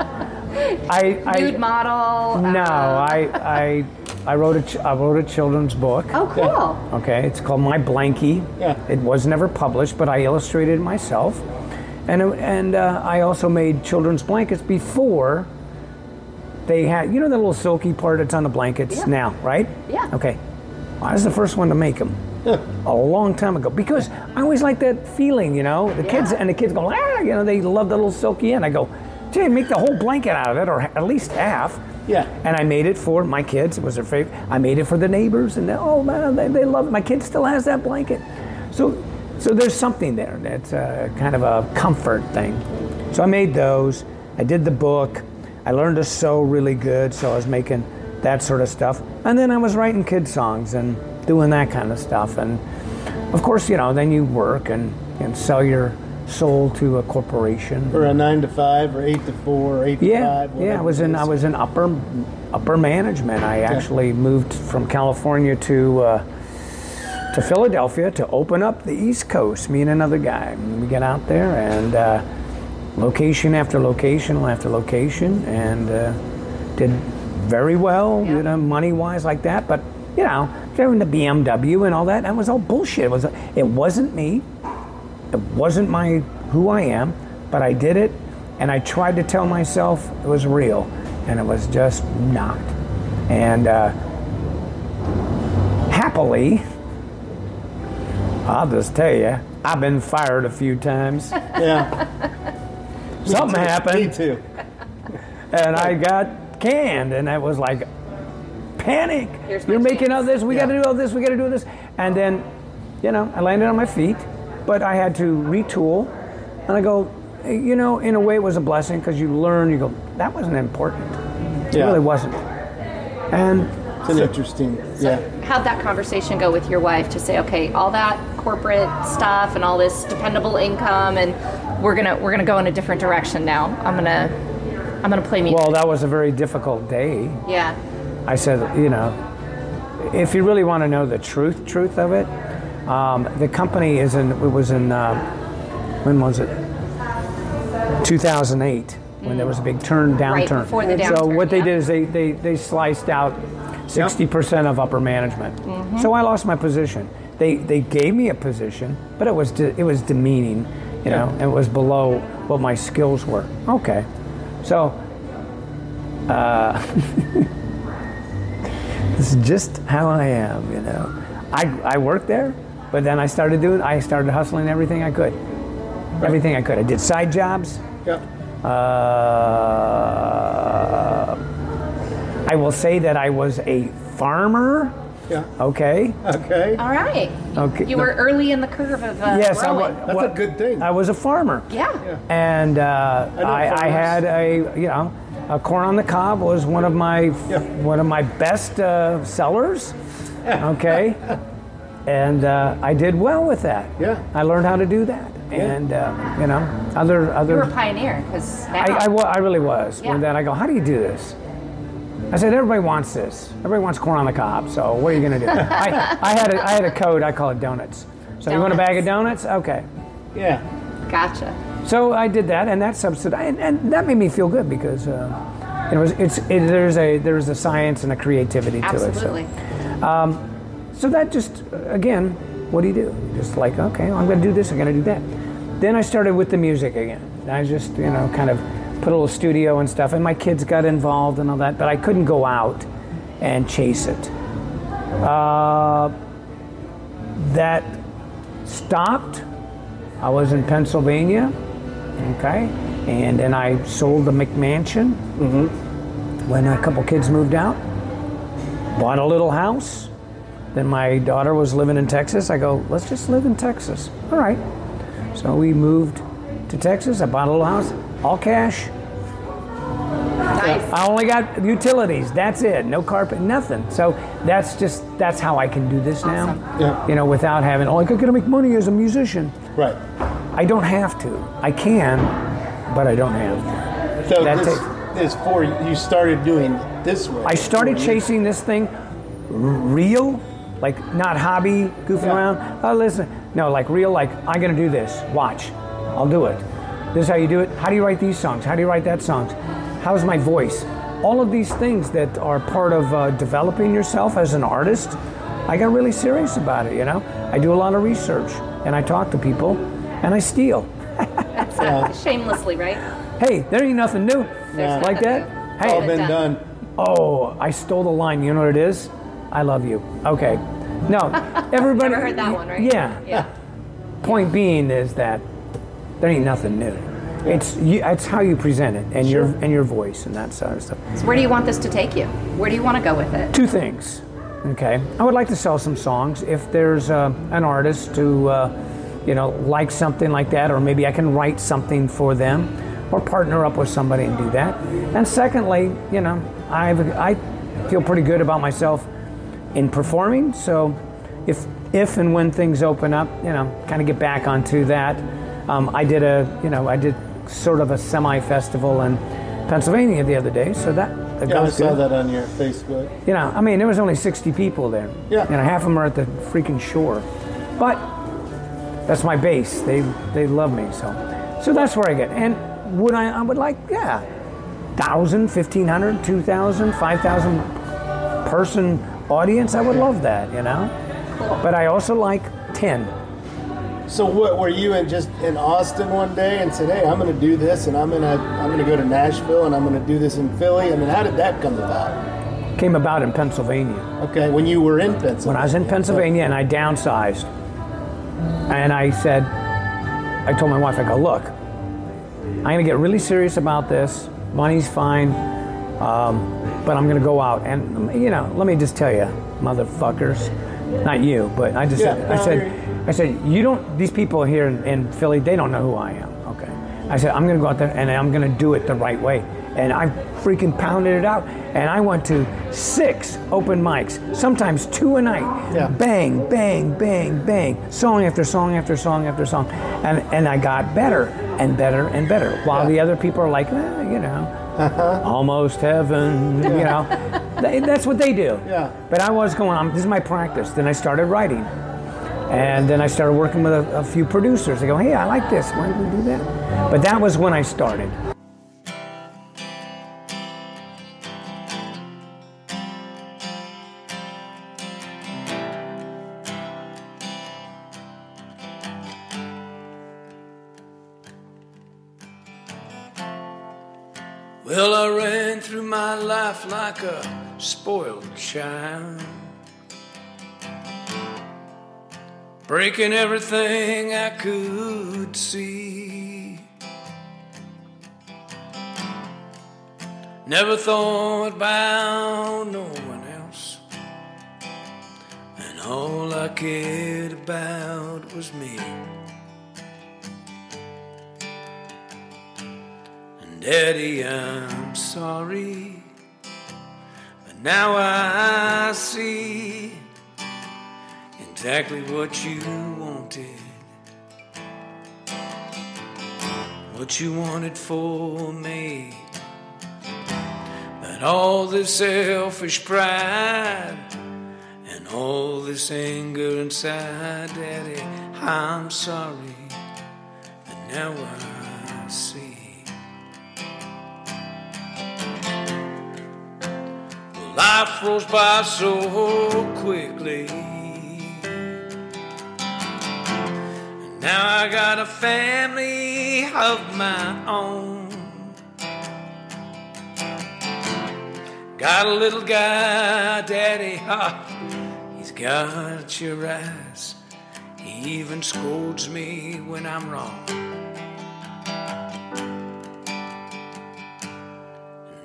I, I nude model? no, uh, I I I wrote a ch- I wrote a children's book. Oh, cool. Okay, it's called My Blankie. Yeah. It was never published, but I illustrated it myself, and and uh, I also made children's blankets before. They had, you know, the little silky part that's on the blankets Yeah. now, right? Yeah. Okay. I was the first one to make them a long time ago because I always like that feeling, you know. The kids and the kids go, ah, you know, they love the little silky end. I go, gee, make the whole blanket out of it, or at least half. Yeah. And I made it for my kids. It was their favorite. I made it for the neighbors, and they, oh man, they, they love it. My kid still has that blanket. So, so there's something there that's uh, kind of a comfort thing. So I made those. I did the book. I learned to sew really good, so I was making that sort of stuff. And then I was writing kid songs and doing that kind of stuff. And of course, you know, then you work and, and sell your soul to a corporation. Or a nine to five, or eight to four, or eight to Yeah, five. yeah. I was in. I was in upper upper management. I actually moved from California to uh, to Philadelphia to open up the East Coast. Me and another guy. We get out there and uh, location after location after location, and uh, did very well, you know, money wise like that. But you know, driving the BMW and all that, that was all bullshit. It was it wasn't me it wasn't my who I am, but I did it, and I tried to tell myself it was real, and it was just not. And uh, happily, I'll just tell you, I've been fired a few times. Yeah. Something happened. Me too. and I got canned, and it was like panic. Here's You're making chance. all this. We got to do all this. We got to do this. And then, you know, I landed on my feet, but I had to retool. And I go, you know, in a way, it was a blessing because you learn. You go, that wasn't important. It Yeah. really wasn't. And It's an interesting. Yeah. How'd that conversation go with your wife to say, okay, all that corporate stuff and all this dependable income, and we're gonna we're gonna go in a different direction now. I'm gonna I'm gonna play music. well, that was a very difficult day. yeah. I said, you know, if you really want to know the truth, truth of it, um, the company is in. It was in. Uh, when was it? 2008, when there was a big turn downturn. Right before the So what they yeah. did is they they, they sliced out 60% of upper management. Mm-hmm. So I lost my position. They they gave me a position, but it was de- it was demeaning, you know, and it was below what my skills were. Okay, so. This is just how I am, you know. I, I worked there, but then I started doing, I started hustling everything I could. Everything I could. I did side jobs. Yeah. Uh, I will say that I was a farmer. Yeah. Okay. Okay. All right. Okay. You were early in the curve of uh, Yes, I was. That's a good thing. I was a farmer. Yeah. and uh, know I, I had a you know a corn on the cob was one of my Yeah. one of my best uh, sellers. Okay, and uh, I did well with that. Yeah. I learned how to do that, and uh, you know other other. You other. were a pioneer because I, I, I really was. Yeah. And then I go, how do you do this? I said, everybody wants this. Everybody wants corn on the cob. So what are you going to do? I, I had a, I had a code. I call it donuts. So you want a bag of donuts? Okay. Yeah. gotcha. So I did that, and that subsidized, and, and that made me feel good because uh, it was it's it, there's a there's a science and a creativity to Absolutely. it. So, so that just again, what do you do? Just like okay, well, I'm going to do this, I'm going to do that. Then I started with the music again. I just you know kind of put a little studio and stuff, and my kids got involved and all that, but I couldn't go out and chase it. Uh, that stopped. I was in Pennsylvania, okay, and then I sold the McMansion when a couple kids moved out. Bought a little house. Then my daughter was living in Texas. I go, let's just live in Texas. All right. So we moved to Texas. I bought a little house, all cash. Nice. I only got utilities. That's it. No carpet, nothing. So that's just that's how I can do this now. Yeah. You know, without having oh, I gotta make money as a musician. Right. I don't have to. I can, but I don't have to. So That this is for you started doing this way. I started for you. chasing this thing r- real, like not hobby, goofing Yeah. around. Oh, listen, no, like real, like I'm gonna do this. Watch, I'll do it. This is how you do it. How do you write these songs? How do you write that songs? How's my voice? All of these things that are part of uh, developing yourself as an artist, I got really serious about it, you know? I do a lot of research and I talk to people and I steal. Shamelessly, right? Hey, there ain't nothing new. Yeah. Like that? All Hey, all been done. done. oh, I stole the line. You know what it is? I love you. Okay. No, everybody. Never heard that one, right? Yeah. Yeah. Point being is that there ain't nothing new. It's you, it's how you present it and your and your voice and that sort of stuff. So where do you want this to take you? Where do you want to go with it? Two things. Okay, I would like to sell some songs. If there's uh, an artist who, uh, you know, likes something like that, or maybe I can write something for them, or partner up with somebody and do that. And secondly, you know, I've, I feel pretty good about myself in performing. So, if if and when things open up, you know, kind of get back onto that. Um, I did a, you know, I did sort of a semi festival in Pennsylvania the other day, so that. that Yeah, I saw good. that on your Facebook. You know, I mean, there was only 60 people there. Yeah. You know, half of them are at the freaking shore. But that's my base. They they love me. So so that's where I get. And would I, I would like, yeah, 1,000, 1,500, 2,000, 5,000 person audience. I would love that, you know? But I also like 10. So what were you in just in Austin one day and said, "Hey, I'm going to do this, and I'm going to I'm going to go to Nashville, and I'm going to do this in Philly." I mean, how did that come about? Came about in Pennsylvania. Okay, when you were in Pennsylvania. when I was in Pennsylvania and I downsized, and I said, I told my wife, I go, look, I'm going to get really serious about this. Money's fine, um, but I'm going to go out. And, you know, let me just tell you, motherfuckers, not you, but I just Yeah, I said, I said, you don't, these people here in, in Philly, they don't know who I am. Okay. I said, I'm going to go out there and I'm going to do it the right way. And I freaking pounded it out. And I went to six open mics, sometimes two a night. Yeah. Bang, bang, bang, bang. Song after song after song after song. And, and I got better and better and better. While Yeah. the other people are like, eh, you know, almost heaven, you know. They- that's what they do. Yeah. But I was going, this is my practice. Then I started writing. And then I started working with a, a few producers. They go, hey, I like this. Why don't we do that? But that was when I started. Well, I ran through my life like a spoiled child, breaking everything I could see. Never thought about no one else, and all I cared about was me. And Daddy, I'm sorry, but now I see exactly what you wanted, what you wanted for me. But all this selfish pride and all this anger inside, Daddy, I'm sorry, but now I see. Life rolls by so quickly. Now I got a family of my own. Got a little guy, daddy, ha, he's got your eyes. He even scolds me when I'm wrong.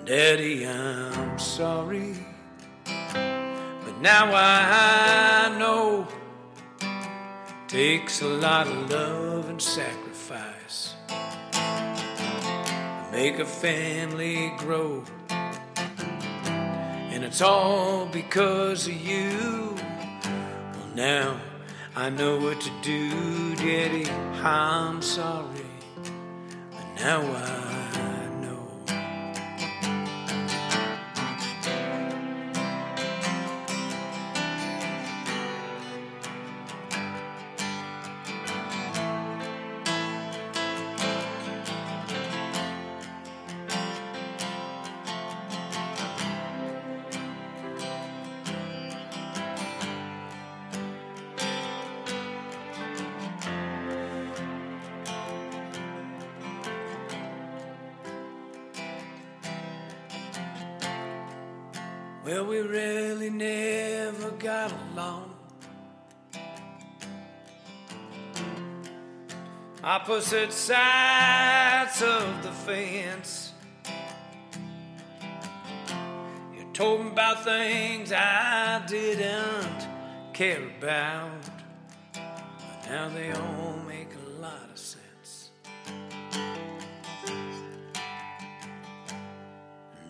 Daddy, I'm sorry. But now I know takes a lot of love and sacrifice to make a family grow. And it's all because of you. Well, now I know what to do, Daddy. I'm sorry. But now I Opposite sides of the fence. You told me about things I didn't care about. But now they all make a lot of sense.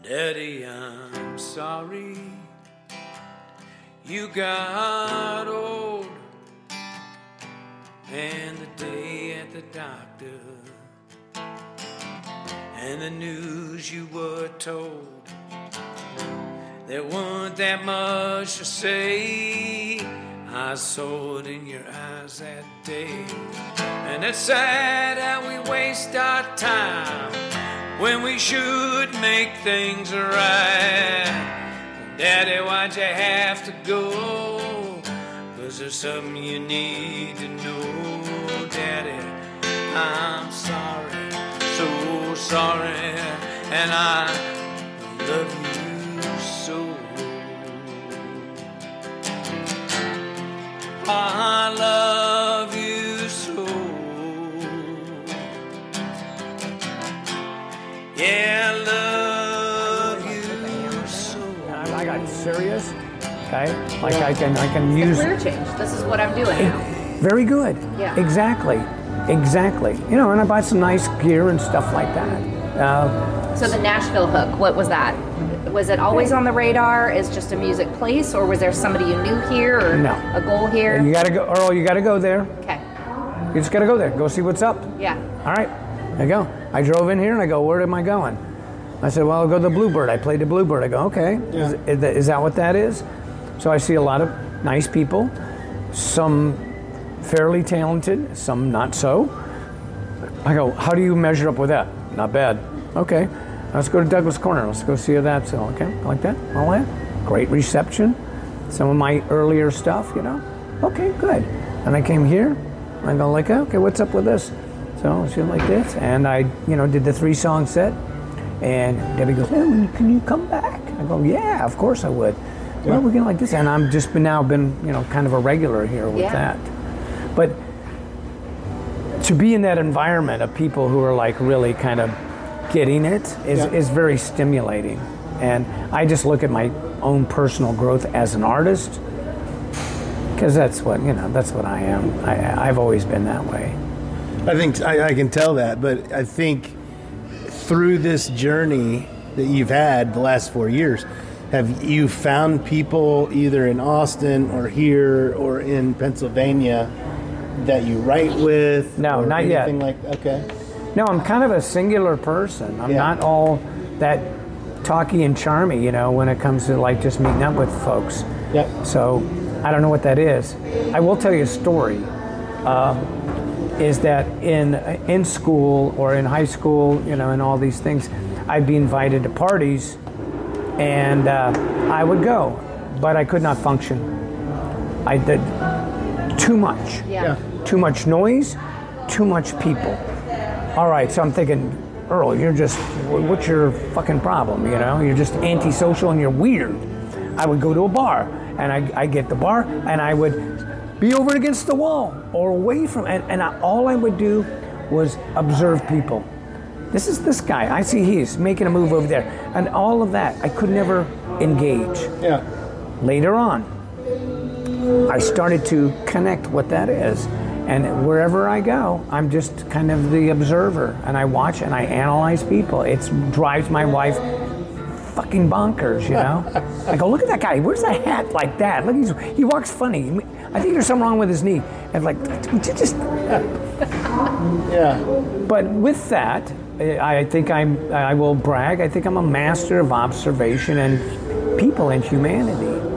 Daddy, I'm sorry you got old. And the day at the doctor, and the news you were told. There weren't that much to say. I saw it in your eyes that day. And it's sad how we waste our time when we should make things right. Daddy, why'd you have to go? Was there something you need to know? I'm sorry, so sorry, and I love you so. I love you so. Yeah, I love you so. I, I got serious. Okay, like I can I can The use career change. This is what I'm doing now. very good. Yeah. Exactly. Exactly. You know, and I bought some nice gear and stuff like that. Uh, So the Nashville hook, what was that? Was it always on the radar as just a music place, or was there somebody you knew here, or No. a goal here? you gotta go, Earl. You gotta go there. Okay. You just gotta go there. Go see what's up. Yeah. All right, I go. I drove in here and I go, where am I going? I said, well, I'll go to the Bluebird. I played the Bluebird. I go, okay, is, is that what that is? So I see a lot of nice people, some fairly talented, some not so. I go, how do you measure up with that? Not bad. Okay, let's go to Douglas Corner. Let's go see how that's all. Okay, like that, all that. Great reception. Some of my earlier stuff, you know. Okay, good. And I came here. I go like, okay, what's up with this? So she like this, and I, you know, did the three song set. And Debbie goes, hey, can you come back? I go, yeah, of course I would. Well, we're gonna like this, and I'm just been now been, you know, kind of a regular here with Yeah. that. But to be in that environment of people who are like really kind of getting it is, Yeah. is very stimulating. And I just look at my own personal growth as an artist because that's what, you know, that's what I am. I, I've always been that way. I think I, I can tell that, but I think through this journey that you've had the last four years, have you found people either in Austin or here or in Pennsylvania that you write with? No, not yet. Like okay, No, I'm kind of a singular person. I'm Yeah. not all that talky and charmy, you know, when it comes to like just meeting up with folks. yep, So I don't know what that is. I will tell you a story. Um, is that in in school or in high school, you know, and all these things, I'd be invited to parties, and uh, I would go, but I could not function. I did too much Yeah. too much noise, too much people. All right, so I'm thinking, Earl, you're just, what's your fucking problem? You know, you're just antisocial and you're weird. I would go to a bar and I, I get the bar and I would be over against the wall or away from, and, and I, all I would do was observe people. This is this guy. I see he's making a move over there. And all of that, I could never engage yeah, later on, I started to connect what that is. And wherever I go, I'm just kind of the observer and I watch and I analyze people. It drives my wife fucking bonkers, you know? I go, look at that guy. Where's that hat like that? Look, he's, he walks funny. I think there's something wrong with his knee. And like, would you just yeah. but with that, I I think I'm, I will brag, I think I'm a master of observation and people and humanity.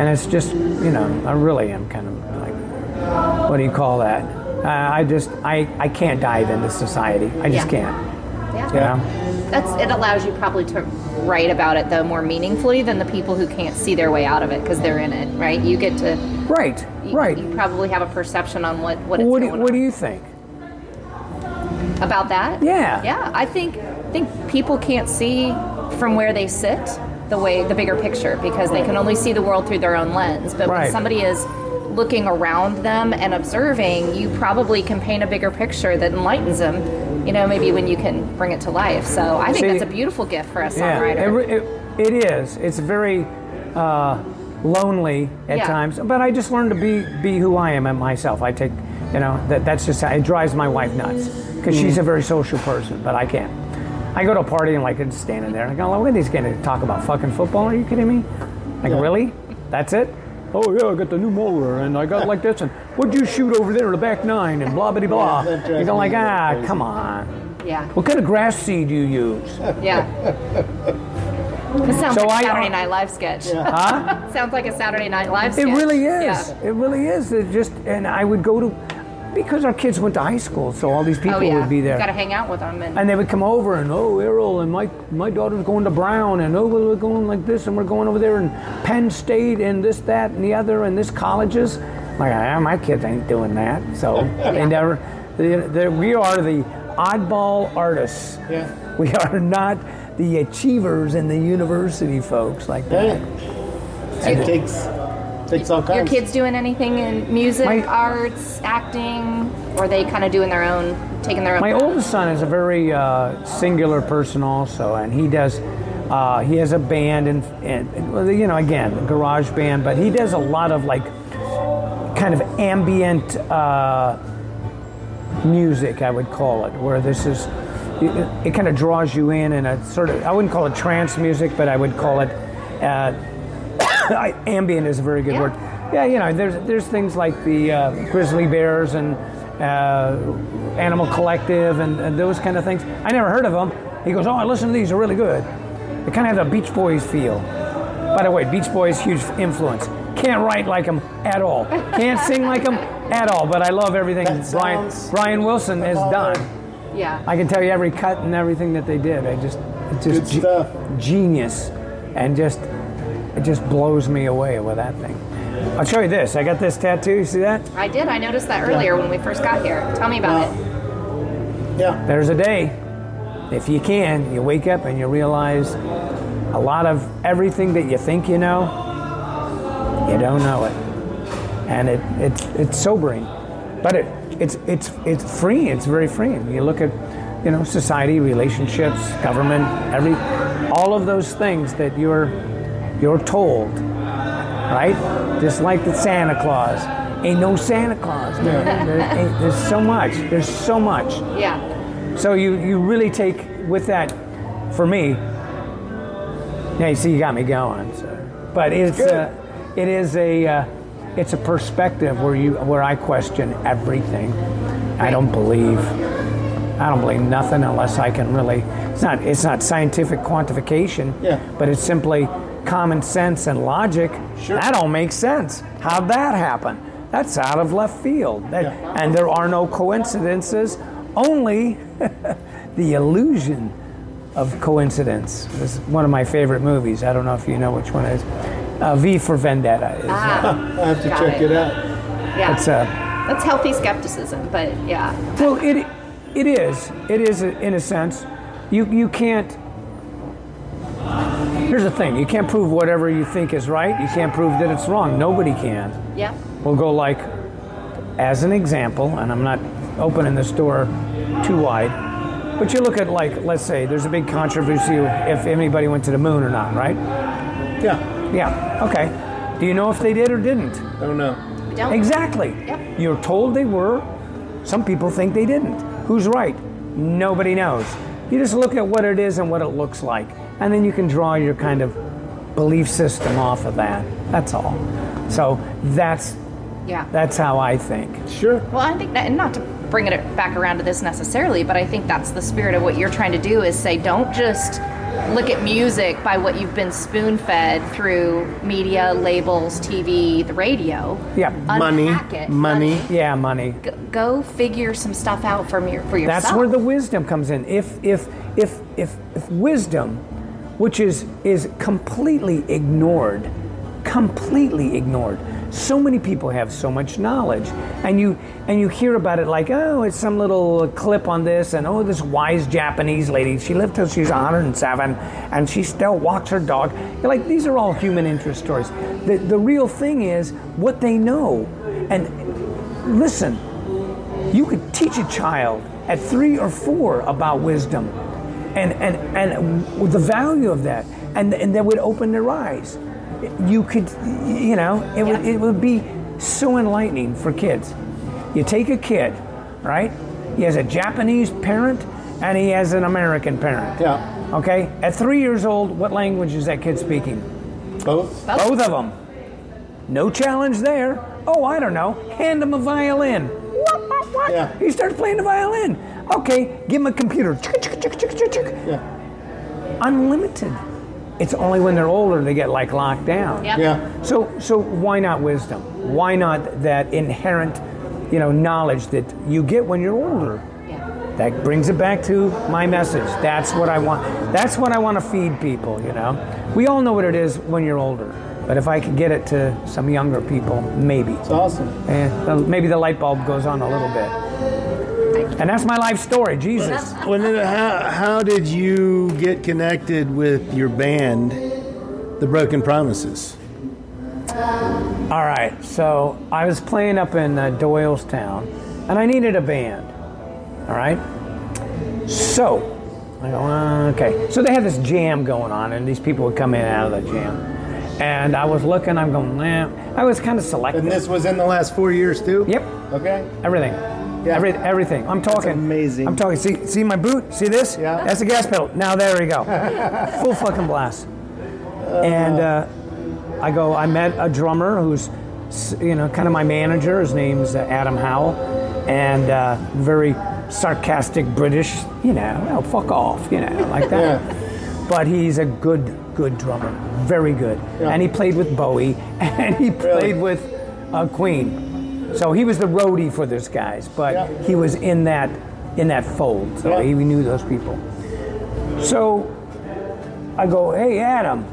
And it's just, you know, I really am kind of like, what do you call that? Uh, I just, I, I can't dive into society. I just Yeah. can't. Yeah. You know? That's it allows you probably to write about it though more meaningfully than the people who can't see their way out of it because they're in it, right? You get to Right, you, right. You probably have a perception on what what it's what do, what do you think? about that? Yeah. Yeah, I think I think people can't see from where they sit the way the bigger picture because they can only see the world through their own lens. But Right. when somebody is looking around them and observing, you probably can paint a bigger picture that enlightens them. You know, maybe when you can bring it to life. So I think See- that's a beautiful gift for a Yeah, songwriter. it, re- it, it is. It's very uh, lonely at Yeah. times, but I just learned to be be who I am and myself. I take, you know, that that's just how it drives my wife nuts because she's a very social person, but I can't. I go to a party and like I'm standing there and I go, look at these guys talk about fucking football. Are you kidding me? Like really? That's it? Oh yeah, I got the new mower and I got like this and what'd you shoot over there in the back nine and blah blah blah. that drives You go like ah, crazy. come on. yeah, What kind of grass seed do you use? yeah. This sounds So like a I- Saturday Night Live sketch. Huh? Sounds like a Saturday Night Live sketch. It really is. Yeah. It really is. It just and I would go to because our kids went to high school, so all these people Oh yeah. would be there. Got to hang out with them and, and they would come over and oh Earl and my my daughter's going to Brown and oh we're going like this and we're going over there and Penn State and this that and the other and this colleges. Like ah, my kids ain't doing that. So they never. They, they, we are the oddball artists. Yeah. We are not the achievers and the university folks like that. It takes takes all your kids doing anything in music, My- arts, acting, or are they kind of doing their own, taking their own? My oldest son is a very uh, singular person, also, and he does. Uh, he has a band, and, and you know, again, garage band, but he does a lot of like kind of ambient uh, music, I would call it, where this is. It, it kind of draws you in, and a sort of. I wouldn't call it trance music, but I would call it. Uh, ambient is a very good Yeah. word. Yeah, you know, there's there's things like the uh, Grizzly Bears and uh, Animal Collective and, and those kind of things. I never heard of them. He goes, "Oh, I listen to these; they're really good." They kind of have the Beach Boys feel. By the way, Beach Boys huge influence. Can't write like them at all. Can't sing like them at all. But I love everything That Brian Brian Wilson has done. yeah. I can tell you every cut and everything that they did. I just, it's just Good stuff. genius, and just, it just blows me away with that thing. I'll show you this. I got this tattoo. You see that? I did. I noticed that earlier when we first got here. Tell me about it. Yeah. There's a day, if you can, you wake up and you realize a lot of everything that you think you know, you don't know it, and it, it's it's sobering, but it it's it's it's free. It's very freeing. You look at, you know, society, relationships, government, every, all of those things that you're you're told, right? Just like the Santa Claus. Ain't no Santa Claus. There, there ain't- there's so much. There's so much. Yeah. So you, you really take with that, for me. Yeah, you see, you got me going. So. But it's Good. uh, it is a uh, it's a perspective where you where I question everything. I don't believe I don't believe nothing unless I can really. It's not it's not scientific quantification. Yeah. But it's simply common sense and logic. Sure. That don't make sense. How'd that happen? That's out of left field. That- Yeah. And there are no coincidences, only the illusion of coincidence. This is one of my favorite movies. I don't know if you know which one it is. Uh, v for Vendetta. Is, uh, Ah, I have to check it. it out. yeah. it's uh, That's healthy skepticism, but yeah. well, it it is. It is in a sense. You you can't. Here's the thing: you can't prove whatever you think is right. You can't prove that it's wrong. Nobody can. Yeah. We'll go like, as an example, and I'm not opening this door too wide, but you look at like, let's say there's a big controversy if anybody went to the moon or not, right? Yeah. Yeah. Okay. Do you know if they did or didn't? I don't know. We don't. Exactly. Yep. You're told they were. Some people think they didn't. Who's right? Nobody knows. You just look at what it is and what it looks like, and then you can draw your kind of belief system off of that. That's all. So that's Yeah. that's how I think. Sure. Well, I think that, and not to bring it back around to this necessarily, but I think that's the spirit of what you're trying to do is say, don't just look at music by what you've been spoon fed through media, labels, TV, the radio. Yeah. Money, Unpack it. money. Yeah, money. Go, go figure some stuff out from your, for yourself. That's where the wisdom comes in. If if if if, if wisdom, which is is completely ignored completely ignored. So many people have so much knowledge, and you and you hear about it like, oh, it's some little clip on this, and oh, this wise Japanese lady, she lived till she's 107, and she still walks her dog. You're like, these are all human interest stories. The the real thing is what they know, and listen, you could teach a child at three or four about wisdom and, and, and the value of that. And, and that would open their eyes. You could, you know, it, would, it would be so enlightening for kids. You take a kid, right? He has a Japanese parent and he has an American parent. Yeah. Okay? At three years old, what language is that kid speaking? Both. Both of them. No challenge there. Oh, I don't know. Hand him a violin. What, what, what? Yeah. He starts playing the violin. Okay, give him a computer. Yeah. Unlimited. It's only when they're older they get like locked down. Yep. Yeah. So, so why not wisdom? Why not that inherent, you know, knowledge that you get when you're older? Yeah. That brings it back to my message. That's what I want. That's what I want to feed people. You know, we all know what it is when you're older, but if I could get it to some younger people, maybe, It's awesome. eh, the- maybe the light bulb goes on a little bit. And that's my life story. Jesus. Well, then how, how did you get connected with your band, The Broken Promises? All right, so I was playing up in uh, Doylestown, and I needed a band. All right, so I go, uh, okay. So they had this jam going on, and these people would come in and out of the jam, and I was looking. I'm going, nah. I was kind of selective. And this was in the last four years too. Yep, Okay. everything. Yeah. Every, everything. I'm talking. amazing. I'm talking. See, see my boot. See this? Yeah. That's the gas pedal. Now there we go. Full fucking blast. and uh, I go. I met a drummer who's, you know, kind of my manager. His name's uh, Adam Howell, and uh, very sarcastic British. You know, well, fuck off. You know, like that. But he's a good, good drummer. Very good. And he played with Bowie, and he played with uh, Queen. So he was the roadie for those guys, but Yeah. he was in that in that fold. So Yeah. he, we knew those people. So I go, hey Adam,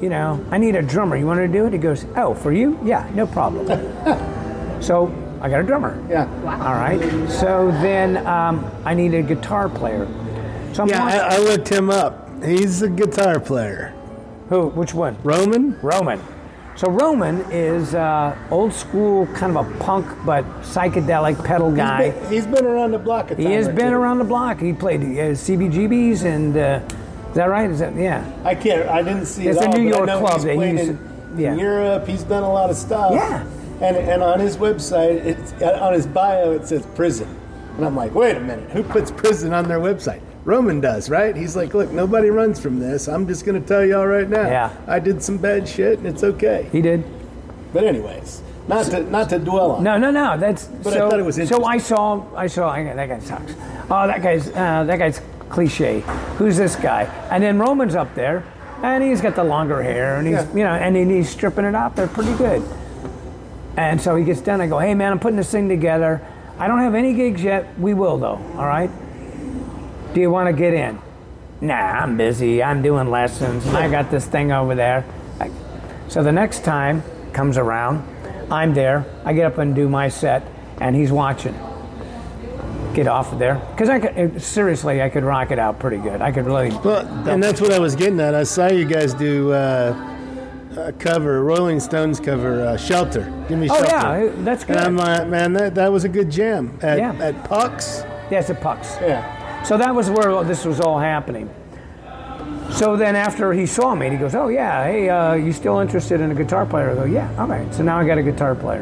you know, I need a drummer. You want to do it? He goes, oh, for you? Yeah, no problem. so I got a drummer. Yeah. Wow. All right. So then um, I need a guitar player. So I'm Yeah, I, I looked him up. He's a guitar player. who? Which one? Roman? Roman. So Roman is uh, old school, kind of a punk but psychedelic pedal guy. He's been, he's been around the block a time He has been two. around the block. He played uh, CBGBs and uh, is that right? Is that yeah? I can't. I didn't see It's it a all, New York club he's played used in, yeah. Europe. He's done a lot of stuff. Yeah. And and on his website, it's on his bio, it says prison. And I'm like, wait a minute, who puts prison on their website? Roman does, right? He's like, look, nobody runs from this. I'm just going to tell y'all right now. Yeah. I did some bad shit, and it's okay. He did. But anyways, not to not to dwell on. No, no, no. That's But I so. thought it was interesting. so. I saw. I saw. I, that guy sucks. Oh, that guy's. Uh, that guy's cliche. Who's this guy? And then Roman's up there, and he's got the longer hair, and he's Yeah. you know, and then he's stripping it off. They're pretty good. And so he gets done. I go, hey man, I'm putting this thing together. I don't have any gigs yet. We will though. All right. Do you want to get in? Nah, I'm busy. I'm doing lessons, I got this thing over there. So the next time comes around, I'm there. I get up and do my set, and he's watching. Get off of there, because I could seriously, I could rock it out pretty good. I could really. Well, and that's what I was getting at. I saw you guys do uh, a cover, Rolling Stones cover, uh, "Shelter." Give me Oh, shelter. yeah, that's good. And I'm like, man, that, that was a good jam at Yeah. at Pucks. Yes, it pucks. Yeah. So that was where this was all happening. So then after he saw me, he goes, "Oh yeah, hey, uh, you still interested in a guitar player?" I go, "Yeah, all right." So now I got a guitar player,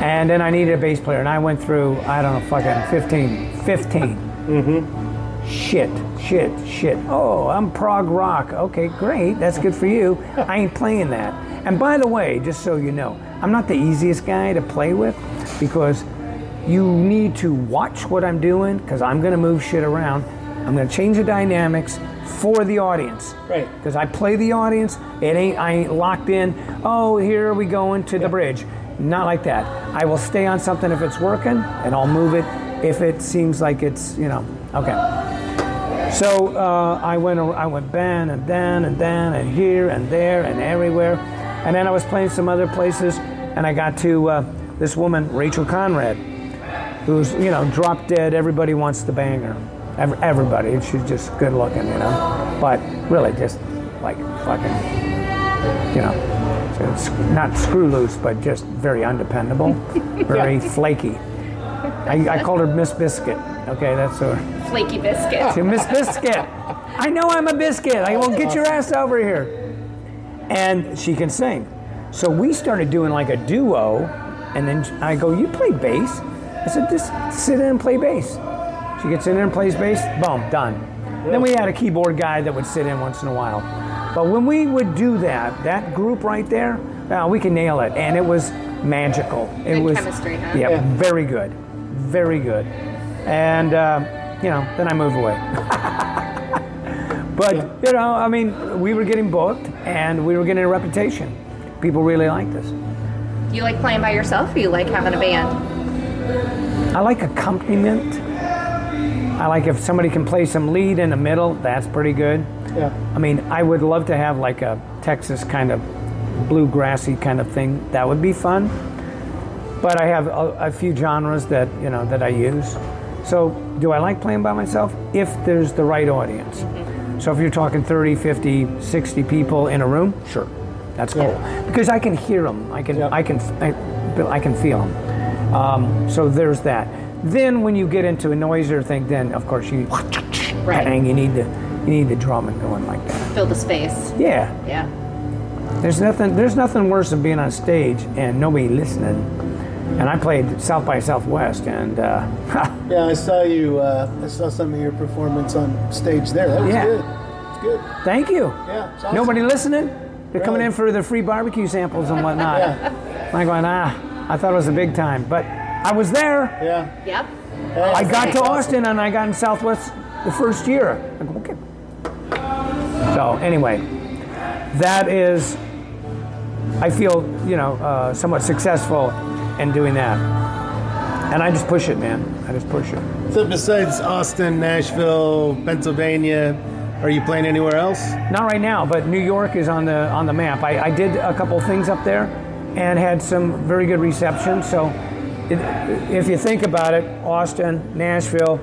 and then I needed a bass player, and I went through I don't know, fucking 15, 15. Mm-hmm. Shit, shit, shit. Oh, I'm prog rock. Okay, great. That's good for you. I ain't playing that. And by the way, just so you know, I'm not the easiest guy to play with because you need to watch what I'm doing because I'm going to move shit around. I'm going to change the dynamics for the audience. Right. Because I play the audience. It ain't I ain't locked in. Oh, here we going to the bridge. Not like that. I will stay on something if it's working, and I'll move it if it seems like it's you know okay. So uh, I went I went ban and dan and dan and here and there and everywhere, And then I was playing some other places, and I got to uh, this woman, Rachel Conrad, who's you know drop dead. Everybody wants to bang her. Ev- Everybody. She's just good looking, you know. But really, just like fucking, you know, it's not screw loose, but just very undependable, very flaky. I, I called her Miss Biscuit. Okay, that's her. Flaky biscuit. She Miss Biscuit. I know I'm a biscuit. I will get your ass over here. And she can sing. So we started doing like a duo, and then I go, You play bass? I said, Just sit in and play bass. She gets in there and plays bass, boom, done. Then we had a keyboard guy that would sit in once in a while. But when we would do that, that group right there, uh, we can nail it. And it was magical. It Good was chemistry, huh? Yeah, very good. Very good. And, uh, you know, then I moved away. But you know, I mean, we were getting booked and we were getting a reputation. People really liked us. Do you like playing by yourself or you like having a band? I like accompaniment. I like if somebody can play some lead in the middle. That's pretty good. Yeah. I mean, I would love to have like a Texas kind of bluegrassy kind of thing. That would be fun. But I have a, a few genres that you know that I use. So, do I like playing by myself? If there's the right audience. Mm-hmm. So, if you're talking 30, 50, 60 people in a room, sure, that's cool because I can hear them. I can, Yeah. I can, I, I can feel them. Um, so there's that. Then when you get into a noisier thing, then of course you, Right. bang, you need the, you need the drumming going like that. Fill the space. Yeah, Yeah. there's nothing, there's nothing worse than being on stage and nobody listening. And I played South by Southwest, and uh, Yeah, I saw you. Uh, I saw some of your performance on stage there. That was Yeah. good. It's good. thank you. Yeah, it's awesome. Nobody listening? They're coming in for the free barbecue samples and whatnot. Yeah. I'm going, ah, I thought it was a big time, but I was there. Yeah. Yep. I got to awesome. Austin and I got in Southwest the first year. I go, okay. So anyway, that is, I feel you know uh, somewhat successful in doing that, and I just push it, man. I just push it. So besides Austin, Nashville, Pennsylvania, are you playing anywhere else? Not right now, but New York is on the on the map. I, I did a couple things up there, and had some very good reception. So, it, if you think about it, Austin, Nashville,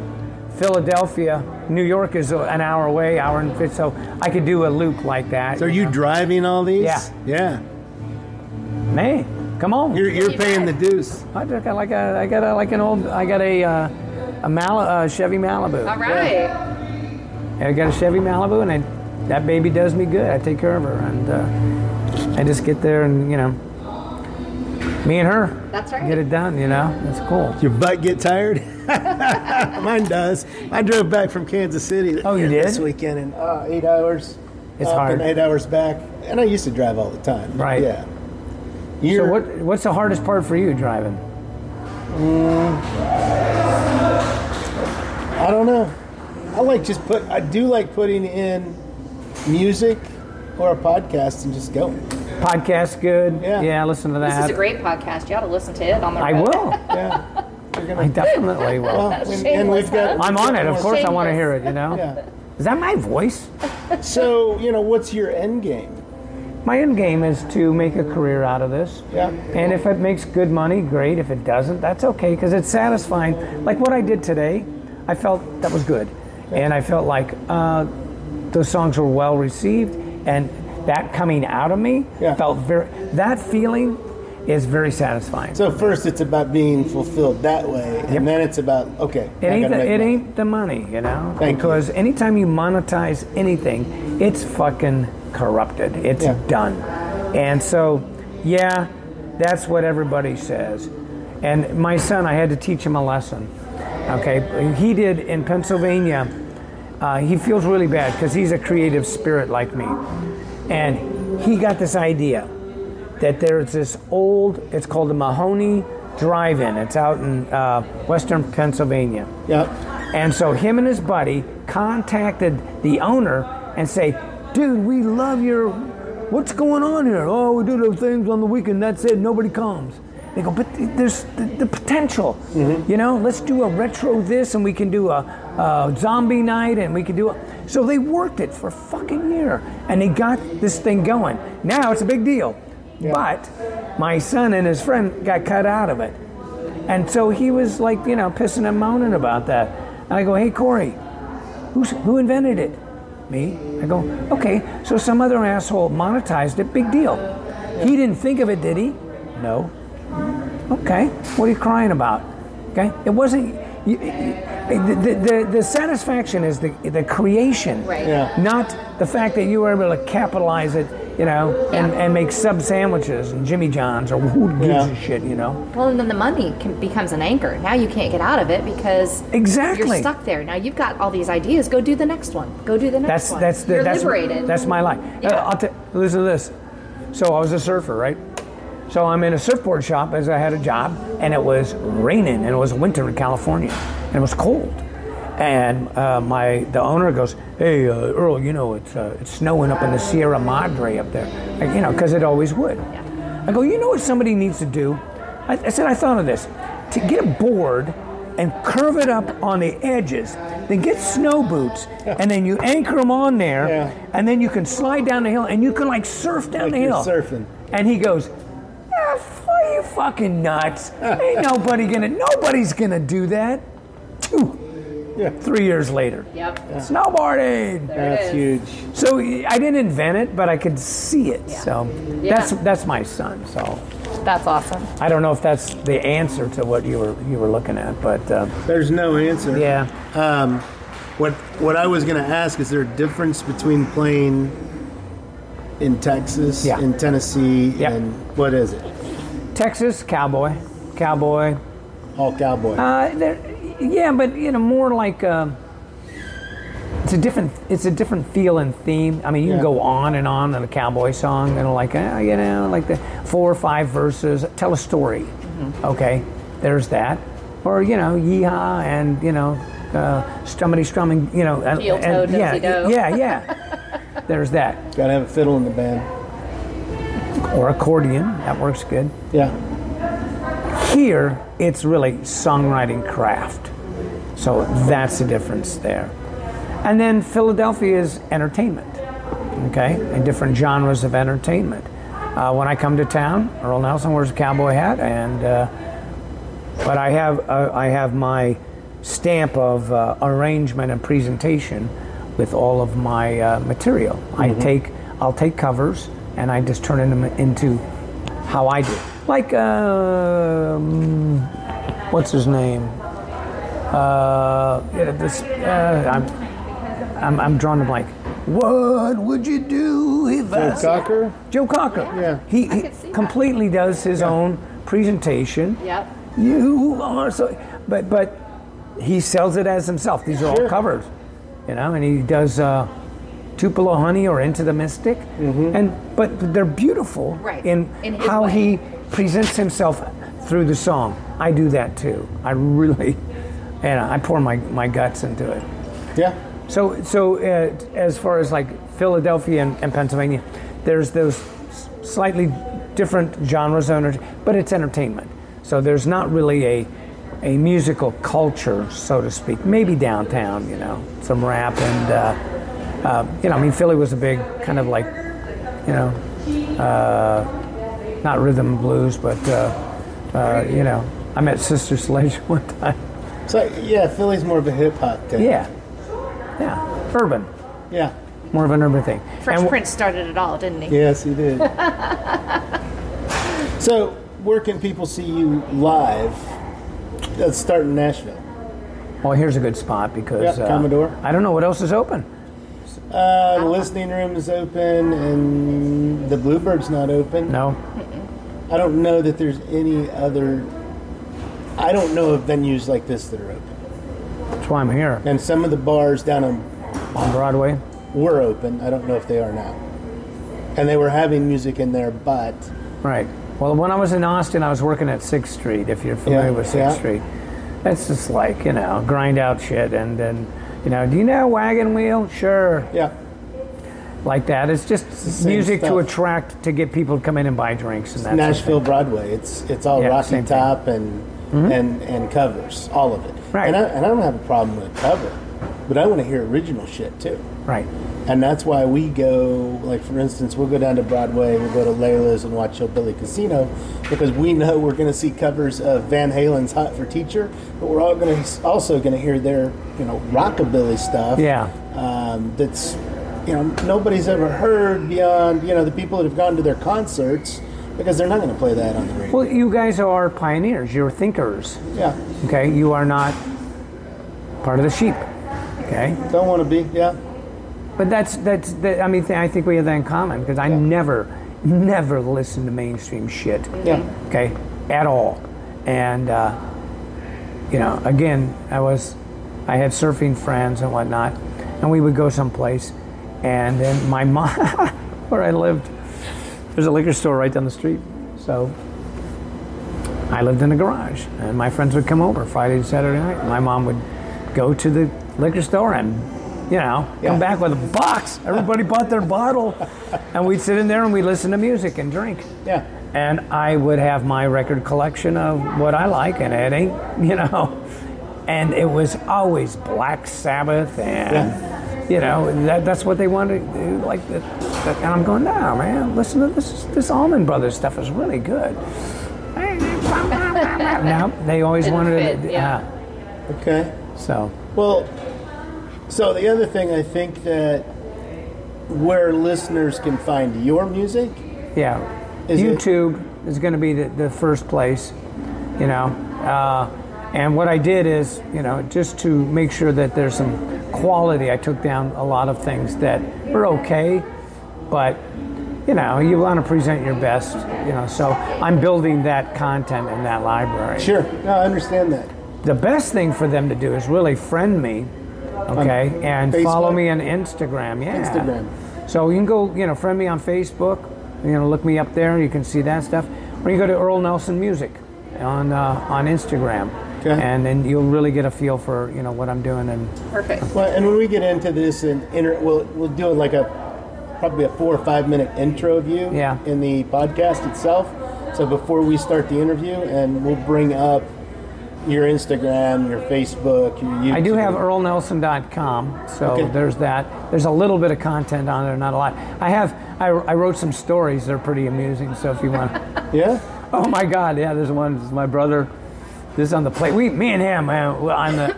Philadelphia, New York is an hour away, hour and fifty. So I could do a loop like that. So are you driving all these? Yeah. Yeah. Man, come on! You're, you're paying the deuce. I got like a I got a, like an old I got a uh, a Mal- uh, Chevy Malibu. All right. Yeah. I got a Chevy Malibu, and I, that baby does me good. I take care of her, and uh, I just get there and you know, me and her That's right. get it done. You know, that's cool. Your butt get tired? Mine does. I drove back from Kansas City. Oh, you did? this weekend and uh, eight hours. It's up hard. And eight hours back, and I used to drive all the time. Right. Yeah. So You're, what what's the hardest part for you driving? I don't know. I like just put. I do like putting in music or a podcast and just going. Podcast good. Yeah. Yeah, listen to that. This is a great podcast. You ought to listen to it on the I road. will. Yeah. You're gonna- I definitely will. well, and, and we've got. I'm on it. Of course, I want to hear it. You know. Yeah. Is that my voice? So you know, what's your end game? My end game is to make a career out of this. Yeah. And if it makes good money, great. If it doesn't, that's okay because it's satisfying. Like what I did today, I felt that was good. And I felt like uh, those songs were well received and that coming out of me Yeah. felt very, that feeling is very satisfying. So first, it's about being fulfilled that way, and Yep. then it's about okay. It ain't, the, it money. ain't the money, you know? Thank you. because anytime you monetize anything, it's fucking corrupted. It's Yeah. done. And so, yeah, that's what everybody says. And my son, I had to teach him a lesson. Okay, he did in Pennsylvania. Uh, he feels really bad because he's a creative spirit like me. And he got this idea that there's this old, it's called the Mahoning Drive In. It's out in uh, western Pennsylvania. Yep. And so him and his buddy contacted the owner and say, dude, we love your, what's going on here? Oh, we do those things on the weekend. That's it. Nobody comes. They go, but there's the, the potential. You know, let's do a retro this and we can do a, a zombie night and we could do it. So they worked it for a fucking year and they got this thing going. Now it's a big deal. But my son and his friend got cut out of it. And so he was like, you know, pissing and moaning about that. And I go, hey, Corey, who's, who invented it? Me. I go, okay, so some other asshole monetized it, big deal. He didn't think of it, did he? No. Okay, what are you crying about? Okay, it wasn't. You, the, the, the, the satisfaction is the, the creation, Right. Yeah. not the fact that you were able to capitalize it, you know, and, Yeah. and make sub sandwiches and Jimmy John's or who gives Yeah. a shit, you know? Well, and then the money can, becomes an anchor. Now you can't get out of it because Exactly. you're stuck there. Now you've got all these ideas. Go do the next one. Go do the next That's one. that's the, you're that's liberated. that's my life. Uh, Yeah. I'll t- listen to this. So I was a surfer, right? So I'm in a surfboard shop as I had a job, and it was raining, and it was winter in California, and it was cold. And uh, my the owner goes, "Hey uh, Earl, you know it's uh, it's snowing up in the Sierra Madre up there, Like, you know, because it always would." I go, "You know what somebody needs to do?" I, I said, "I thought of this: to get a board and curve it up on the edges, then get snow boots, and then you anchor them on there, Yeah. and then you can slide down the hill, and you can like surf down Like the hill." surfing. And he goes, are you fucking nuts? Ain't nobody gonna, nobody's gonna do that. Two, Yeah. three years later, Yep. snowboarding. There That's huge. So I didn't invent it, but I could see it. So Yeah. that's that's my son. So That's awesome. I don't know if that's the answer to what you were you were looking at, but uh, There's no answer. yeah. Um, what what I was going to ask is there a difference between playing in Texas, Yeah. in Tennessee, Yeah. and what is it? Texas cowboy, cowboy. All cowboy. Uh, yeah, but you know, more like um it's a different it's a different feel and theme. I mean, you Yeah. can go on and on in a cowboy song, and like uh, you know, like the four or five verses, tell a story. Okay, there's that, or you know, yeehaw, and you know, uh, strummity strumming, you know, and, and- yeah, dozy-do. yeah, yeah. there's that, Gotta have a fiddle in the band. Or accordion that works good. Yeah. Here, it's really songwriting craft. So that's the difference there. And then Philadelphia is entertainment, okay, and different genres of entertainment. Uh, when I come to town, Earl Nelson wears a cowboy hat, and uh, but I have uh, I have my stamp of uh, arrangement and presentation with all of my uh, material. I take I'll take covers and I just turn them into how I do. Like um, what's his name? Uh, yeah, this uh, I'm, I'm I'm drawing the blank. What would you do if I Joe Cocker? Joe Cocker. Yeah. He, he could see that. completely does his own presentation. Yep. You are so, but but he sells it as himself. These are all covers, you know, and he does uh, Tupelo Honey or Into the Mystic, and but they're beautiful Right. in, In how way. he presents himself through the song. I do that too. I really, and I pour my, my guts into it. Yeah. So, so uh, as far as like Philadelphia and, and Pennsylvania, there's those slightly different genres, but it's entertainment. So there's not really a a musical culture, so to speak. Maybe downtown, you know, some rap and uh, uh, you know, I mean, Philly was a big kind of like, you know, uh, not rhythm and blues, but uh, uh, you know, I met Sister Sledge one time. So yeah, Philly's more of a hip hop town. Yeah, yeah, urban, Yeah. more of an urban thing. Fresh And- Prince started it all, didn't he? Yes, he did. so where can people see you live? Let's start in Nashville. Well, here's a good spot because Yeah, uh, Commodore. I don't know what else is open. Uh, the listening room is open, and the Bluebird's not open. No, I don't know that there's any other. I don't know of venues like this that are open. that's why I'm here And some of the bars down on on Broadway. were open. I don't know if they are now. And they were having music in there, but Right. Well, when I was in Austin, I was working at Sixth Street. If you're familiar Yeah, with Sixth yeah. Street, that's just like you know grind out shit and then you know do you know Wagon Wheel? Sure, yeah, like that. It's just same music to attract to get people to come in and buy drinks and that. Nashville Broadway. It's it's all Yeah, Rocky same thing. Mm-hmm. Top and and and covers, all of it. Right. And I, and I don't have a problem with a cover, but I want to hear original shit too. Right. And that's why we go, like for instance, we'll go down to Broadway, we'll go to Layla's and watch Hillbilly Casino because we know we're going to see covers of Van Halen's "Hot for Teacher," but we're all going to also going to hear their, you know, rockabilly stuff. Yeah. Um, that's, you know, nobody's ever heard beyond, you know, the people that have gone to their concerts because they're not going to play that on the radio. Well, you guys are pioneers. You're thinkers. yeah, Okay, you are not part of the sheep. Okay, don't want to be. Yeah, but that's that's. That, I mean, th- I think we have that in common because I Yeah. never, never listen to mainstream shit. yeah. Okay, at all, and uh, you know, again, I was, I had surfing friends and whatnot, and we would go someplace, and then my mom, where I lived, there's a liquor store right down the street, so. I lived in a garage, and my friends would come over Friday and Saturday night. My mom would go to the liquor store and, you know, Yeah. come back with a box. Everybody bought their bottle, and we'd sit in there and we'd listen to music and drink. Yeah. And I would have my record collection of what I like, and it ain't, you know. And it was always Black Sabbath, and you know that, that's what they wanted. to do, Like that, that- and I'm going, no, man, listen to this. This Allman Brothers stuff is really good. no, they always Didn't wanted fit, it. yeah. Uh, okay. So Well, so the other thing I think that where listeners can find your music, Yeah, Is YouTube is going to be the, the first place, you know. Uh, and what I did is, you know, just to make sure that there's some quality, I took down a lot of things that were okay, but you know, you want to present your best, you know. So I'm building that content in that library. sure, no, I understand that. The best thing for them to do is really friend me, okay, and follow me on Instagram. Yeah, Instagram. So you can go, you know, friend me on Facebook. You know, look me up there. You can see that stuff. Or you go to Earl Nelson Music on uh, on Instagram, Okay. and then you'll really get a feel for you know what I'm doing. And Perfect. Well, and when we get into this, and inter- we'll we'll do it like a probably a four or five minute intro of you Yeah. in the podcast itself. So before we start the interview, and we'll bring up your Instagram, your Facebook, your YouTube. I do have earlnelson.com, so Okay. there's that. There's a little bit of content on there, not a lot. I have I, I wrote some stories. They're pretty amusing. So if you want. Yeah. Oh my God! Yeah, there's one. This is my brother. This is on the plate. We, me and him, man, on the.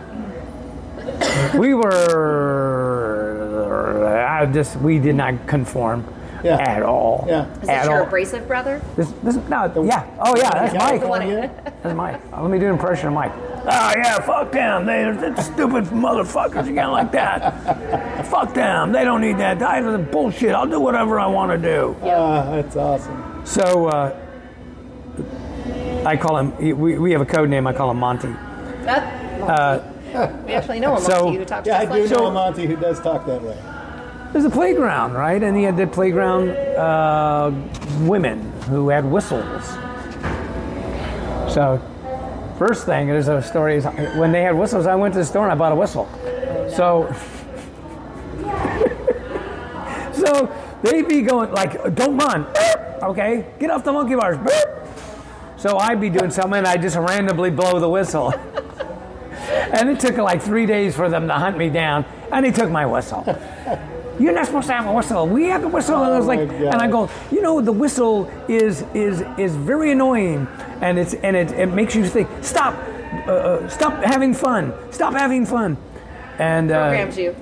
we were. I just we did not conform Yeah. at all. Yeah. Is at this your all. abrasive brother? This, this, no, yeah. Oh yeah, that's Mike. the one- yeah. That's Mike. Uh, Let me do an impression of Mike. Oh yeah, fuck them. They're, they're stupid motherfuckers. You can't like that. fuck them. They don't need that. I bullshit. I'll do whatever I want to do. Ah, that's awesome. So uh, I call him. We, we have a code name. I call him Monty. That, we actually know a Uh, so- monkey who talks Yeah, I do like know a Monty who does talk that way. There's a playground, right? And he had the playground uh, women who had whistles. So, first thing, there's a story is when they had whistles, I went to the store and I bought a whistle. So, so they'd be going like, "Don't run, okay? Get off the monkey bars." So I'd be doing something, and I just randomly blow the whistle. And it took like three days for them to hunt me down, and they took my whistle. You're not supposed to have a whistle. We have the whistle, and I was Oh, like, my and I go, you know, the whistle is is is very annoying, and it's and it, it makes you think, stop, uh, uh, stop having fun, stop having fun, and uh, programs you.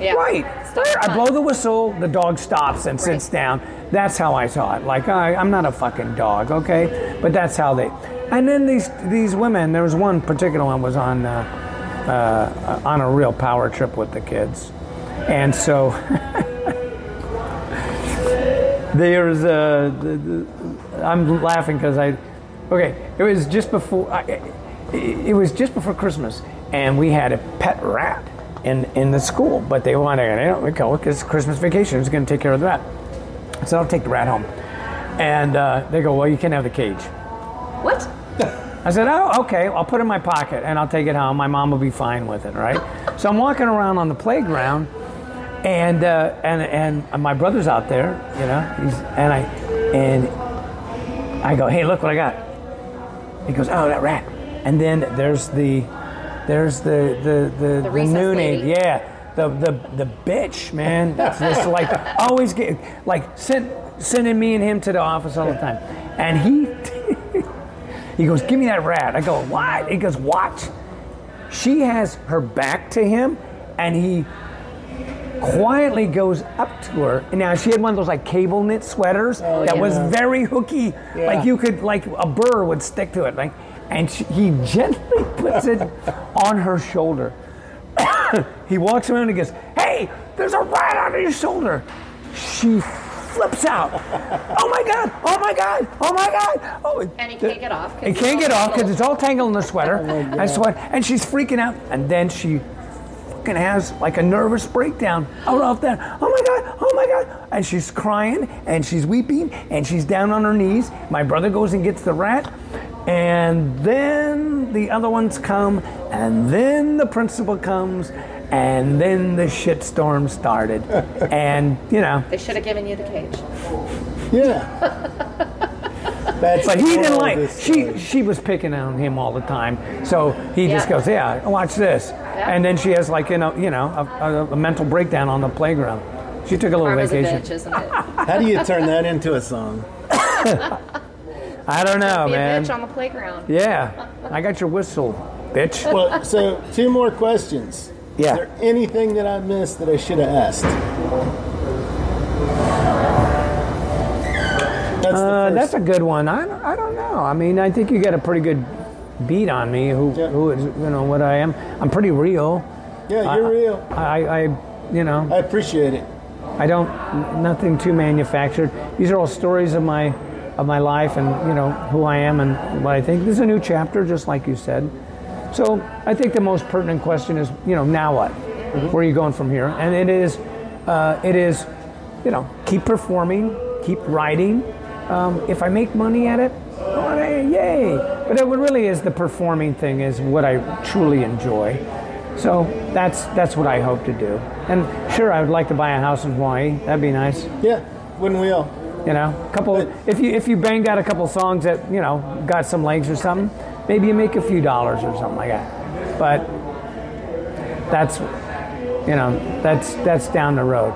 Yeah. Right. Stop I blow the whistle, the dog stops and sits Right. down. That's how I saw it. Like I, I'm not a fucking dog, okay? But that's how they. And then these these women. There was one particular one was on uh, uh, on a real power trip with the kids, and so there's uh, the, the, I'm laughing because I. Okay, it was just before. I, it, it was just before Christmas, and we had a pet rat in in the school. But they wanted, you know, we go because Christmas vacation is going to take care of the rat. So I'll take the rat home, and uh, they go, well, you can't have the cage. What? I said, oh, okay, I'll put it in my pocket and I'll take it home. My mom will be fine with it, right? So I'm walking around on the playground, and uh, and and my brother's out there, you know, he's, and I and I go, hey, look what I got. He goes, oh, that rat. And then there's the there's the the the, the, recess noon lady. aid, yeah, the the the bitch, man. That's just like always get like send, sending me and him to the office all the time, and he he goes, "Give me that rat." I go, "What?" He goes, "Watch." She has her back to him, and he quietly goes up to her. And now she had one of those like cable knit sweaters oh, that was very hooky, Yeah. like you could like a burr would stick to it, like. And she, he gently puts it on her shoulder. he walks around and goes, "Hey, there's a rat on your shoulder." She flips out. Oh my god! Oh my god! Oh my god! Oh, And he can't get off. 'cause He it's can't get off because it's all tangled in the sweater. oh and sweat, and she's freaking out. And then she fucking has like a nervous breakdown out off there. Oh my god! Oh my god! And she's crying and she's weeping and she's down on her knees. My brother goes and gets the rat. And then the other ones come, and then the principal comes, and then the shitstorm started. and you know, They should have given you the cage. Yeah. That's But he didn't like. this She story. she was picking on him all the time, so he just goes, "Yeah, watch this," and then she has like you know you know a, a, a mental breakdown on the playground. She took a little Karma's a vacation. bitch, isn't it? How do you turn that into a song? I don't know, Be a man. bitch on the playground. Yeah, I got your whistle, bitch. Well, so two more questions. Yeah. Is there anything that I missed that I should have asked? That's Uh, that's a good one. I, don't- I don't know. I mean, I think you got a pretty good beat on me. Who Yeah. who is you know what I am? I'm pretty real. yeah, you're I- real. I, I you know I appreciate it. I don't nothing too manufactured. These are all stories of my of my life and you know who I am and what I think. This is a new chapter, just like you said. So I think the most pertinent question is, you know, now what? Where are you going from here? And it is, uh, it is, you know, keep performing, keep writing. Um, if I make money at it, oh, yay! But it really is the performing thing is what I truly enjoy. So that's that's what I hope to do. And sure, I would like to buy a house in Hawaii. That'd be nice. Yeah, wouldn't we all? You know, a couple. If you if you banged out a couple songs that you know got some legs or something, maybe you make a few dollars or something like that. But that's you know that's that's down the road.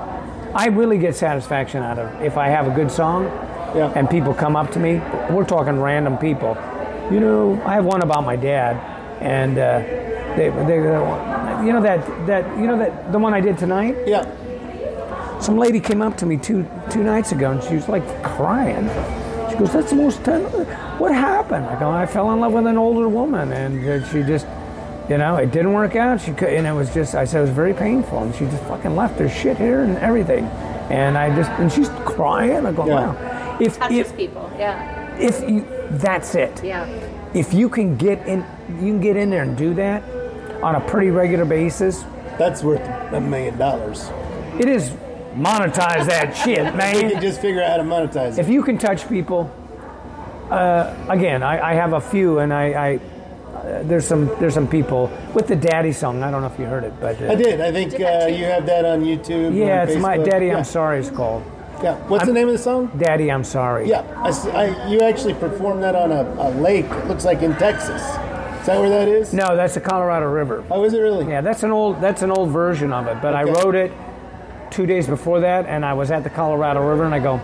I really get satisfaction out of if I have a good song Yeah. and people come up to me. We're talking random people. You know, I have one about my dad, and uh, they, they, you know that that you know that the one I did tonight. Yeah. Some lady came up to me two two nights ago, and she was like crying. She goes, "That's the most ten- what happened?" I go, "I fell in love with an older woman, and uh, she just, you know, it didn't work out. She could, and it was just, I said it was very painful, and she just fucking left her shit here and everything, and I just, and she's crying. I go, Yeah. wow, if Touches if people. Yeah. if you, that's it Yeah. if you can get in you can get in there and do that on a pretty regular basis That's worth a million dollars. it is monetize that shit man. You can just figure out how to monetize it. if you can touch people uh, again I, I have a few and i, I uh, there's some there's some people with the daddy song i don't know if you heard it but uh, I did. I think uh, you have that on YouTube. yeah on it's my daddy yeah. i'm sorry it's called Yeah. What's the name of the song? daddy i'm sorry Yeah. I, I- you actually performed that on a, a lake. It looks like in Texas. Is that where that is? no that's the colorado river Oh, is it really? Yeah, that's an old that's an old version of it. But I wrote it two days before that, and I was at the Colorado River, and I go,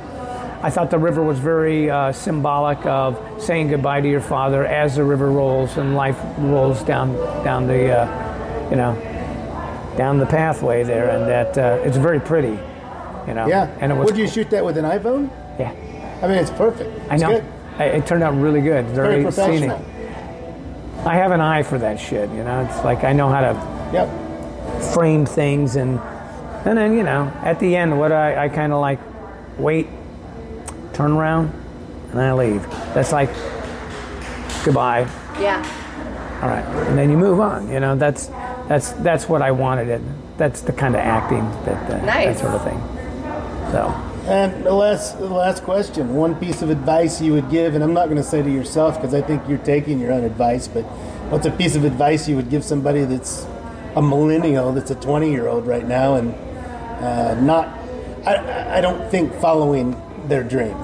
I thought the river was very uh, symbolic of saying goodbye to your father as the river rolls and life rolls down down the uh, you know down the pathway there, and that uh, it's very pretty, you know. Yeah. And it was Would you shoot that with an iPhone? yeah. I mean, it's perfect. I know. Good. It, it turned out really good. Very Very professional. I have an eye for that shit. You know, it's like I know how to Yep. frame things and and then you know at the end what I, I kind of like wait turn around and I leave that's like goodbye Yeah. all right and then you move on you know that's that's that's what I wanted it that's the kind of acting that uh, that sort of thing so And the last, the last question. One piece of advice you would give, and I'm not going to say to yourself because I think you're taking your own advice, but what's a piece of advice you would give somebody that's a millennial, that's a 20 year old right now, and uh, not, I, I don't think following their dream.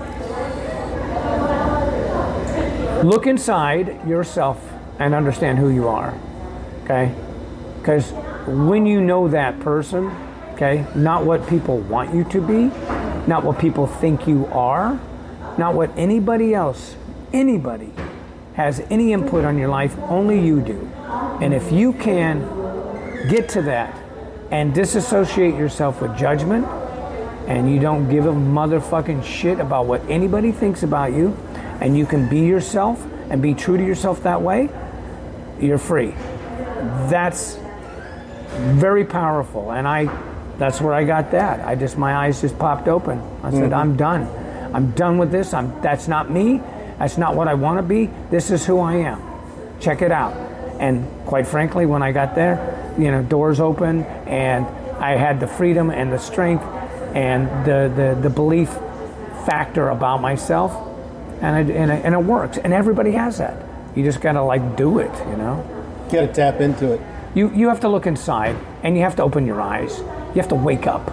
look inside yourself and understand who you are okay because when you know that person, okay, not what people want you to be, not what people think you are, not what anybody else, anybody has any input on your life, only you do. And if you can get to that and disassociate yourself with judgment, and you don't give a motherfucking shit about what anybody thinks about you, and you can be yourself and be true to yourself that way, you're free. That's very powerful. And I, that's where I got that. I just, my eyes just popped open. I said, mm-hmm. I'm done. I'm done with this. I'm, that's not me. That's not what I want to be. This is who I am. Check it out. And quite frankly, when I got there, you know, doors open and I had the freedom and the strength and the, the, the belief factor about myself. And it, and, it, and it works. And everybody has that. You just got to like do it, you know? Got to tap into it. You, you have to look inside and you have to open your eyes. You have to wake up.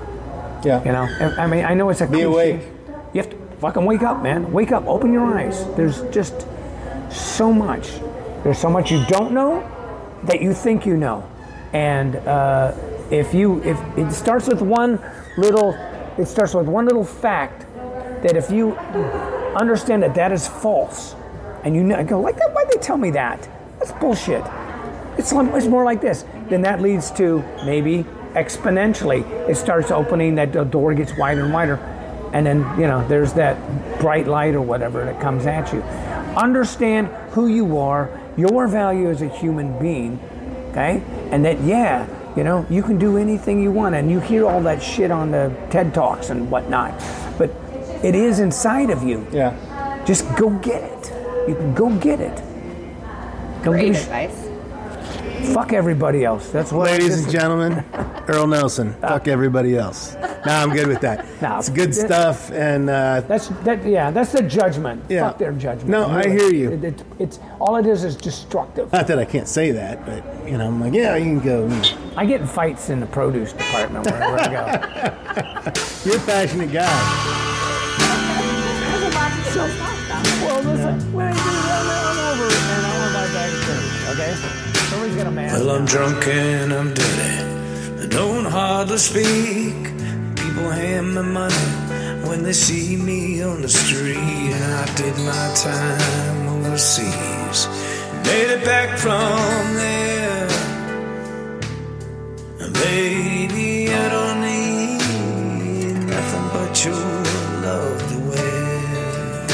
Yeah. You know, I mean, I know it's a Be cliche. awake. You have to fucking wake up, man. Wake up. Open your eyes. There's just so much. There's so much you don't know that you think you know, and uh, if you if it starts with one little, it starts with one little fact that if you understand that that is false, and you know, go like that. Why'd they tell me that? That's bullshit. It's, it's more like this. Then that leads to maybe exponentially, it starts opening, that the door gets wider and wider. And then, you know, there's that bright light or whatever that comes at you. Understand who you are, your value as a human being, okay? And that, yeah, you know, you can do anything you want. And you hear all that shit on the TED Talks and whatnot. But it is inside of you. Yeah. Just go get it. You can go get it. Don't Great give a sh- advice. Fuck everybody else. That's what Ladies and gentlemen, Earl Nelson. Fuck everybody else. Now I'm good with that. No, it's good that- stuff, and uh, That's that. Yeah, that's the judgment. Yeah. Fuck their judgment. No, I hear you. It, it- it's all it is is destructive. not that I can't say that, but you know, I'm like, yeah, you can go. I get in fights in the produce department wherever I go. You're a passionate guy. well, listen, when I do that, I'm over and I want my bag of food. Okay, Well, I'm drunk and I'm dirty. I don't hardly speak. People hand me money when they see me on the street. And I did my time overseas. Made it back from there. Baby, I don't need nothing but your love to wear.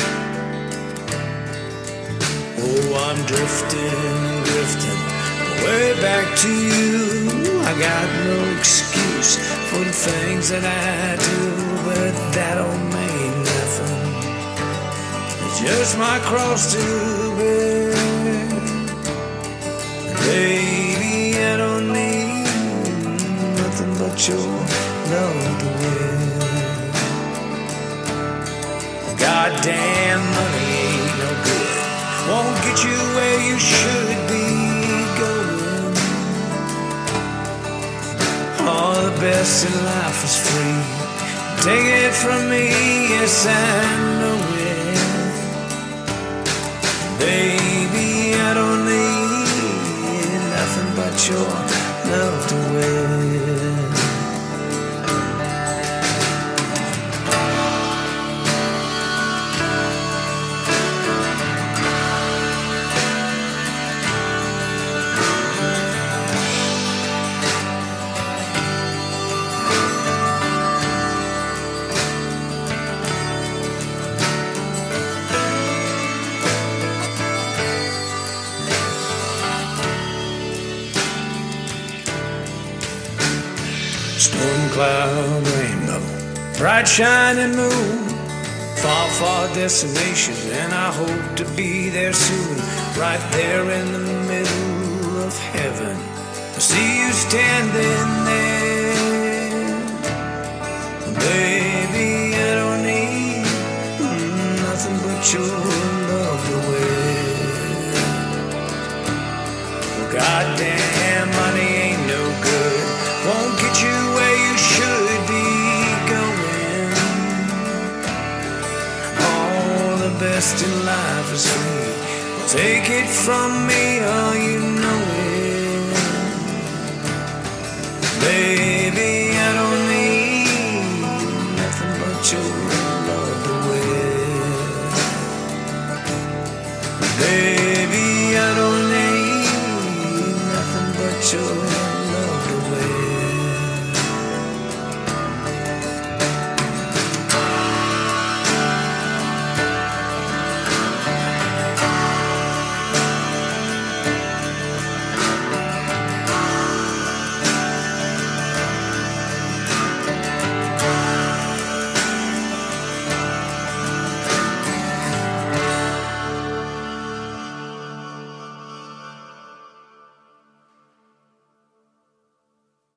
Oh, I'm drifting, drifting way back to you. I got no excuse for the things that I do, but that don't mean nothing. It's just my cross to bear. Baby, I don't need nothing but your love to wear. Goddamn money ain't no good. Won't get you where you should be All the best in life is free. Take it from me, yes I know it. Baby, I don't need nothing but your love to wear. Bright shining moon, far, far destination, and I hope to be there soon, right there in the middle of heaven. I see you standing there, baby. I don't need mm, nothing but your love to wear. Well, goddamn, best in life is free. Take it from me, all you know it. Baby.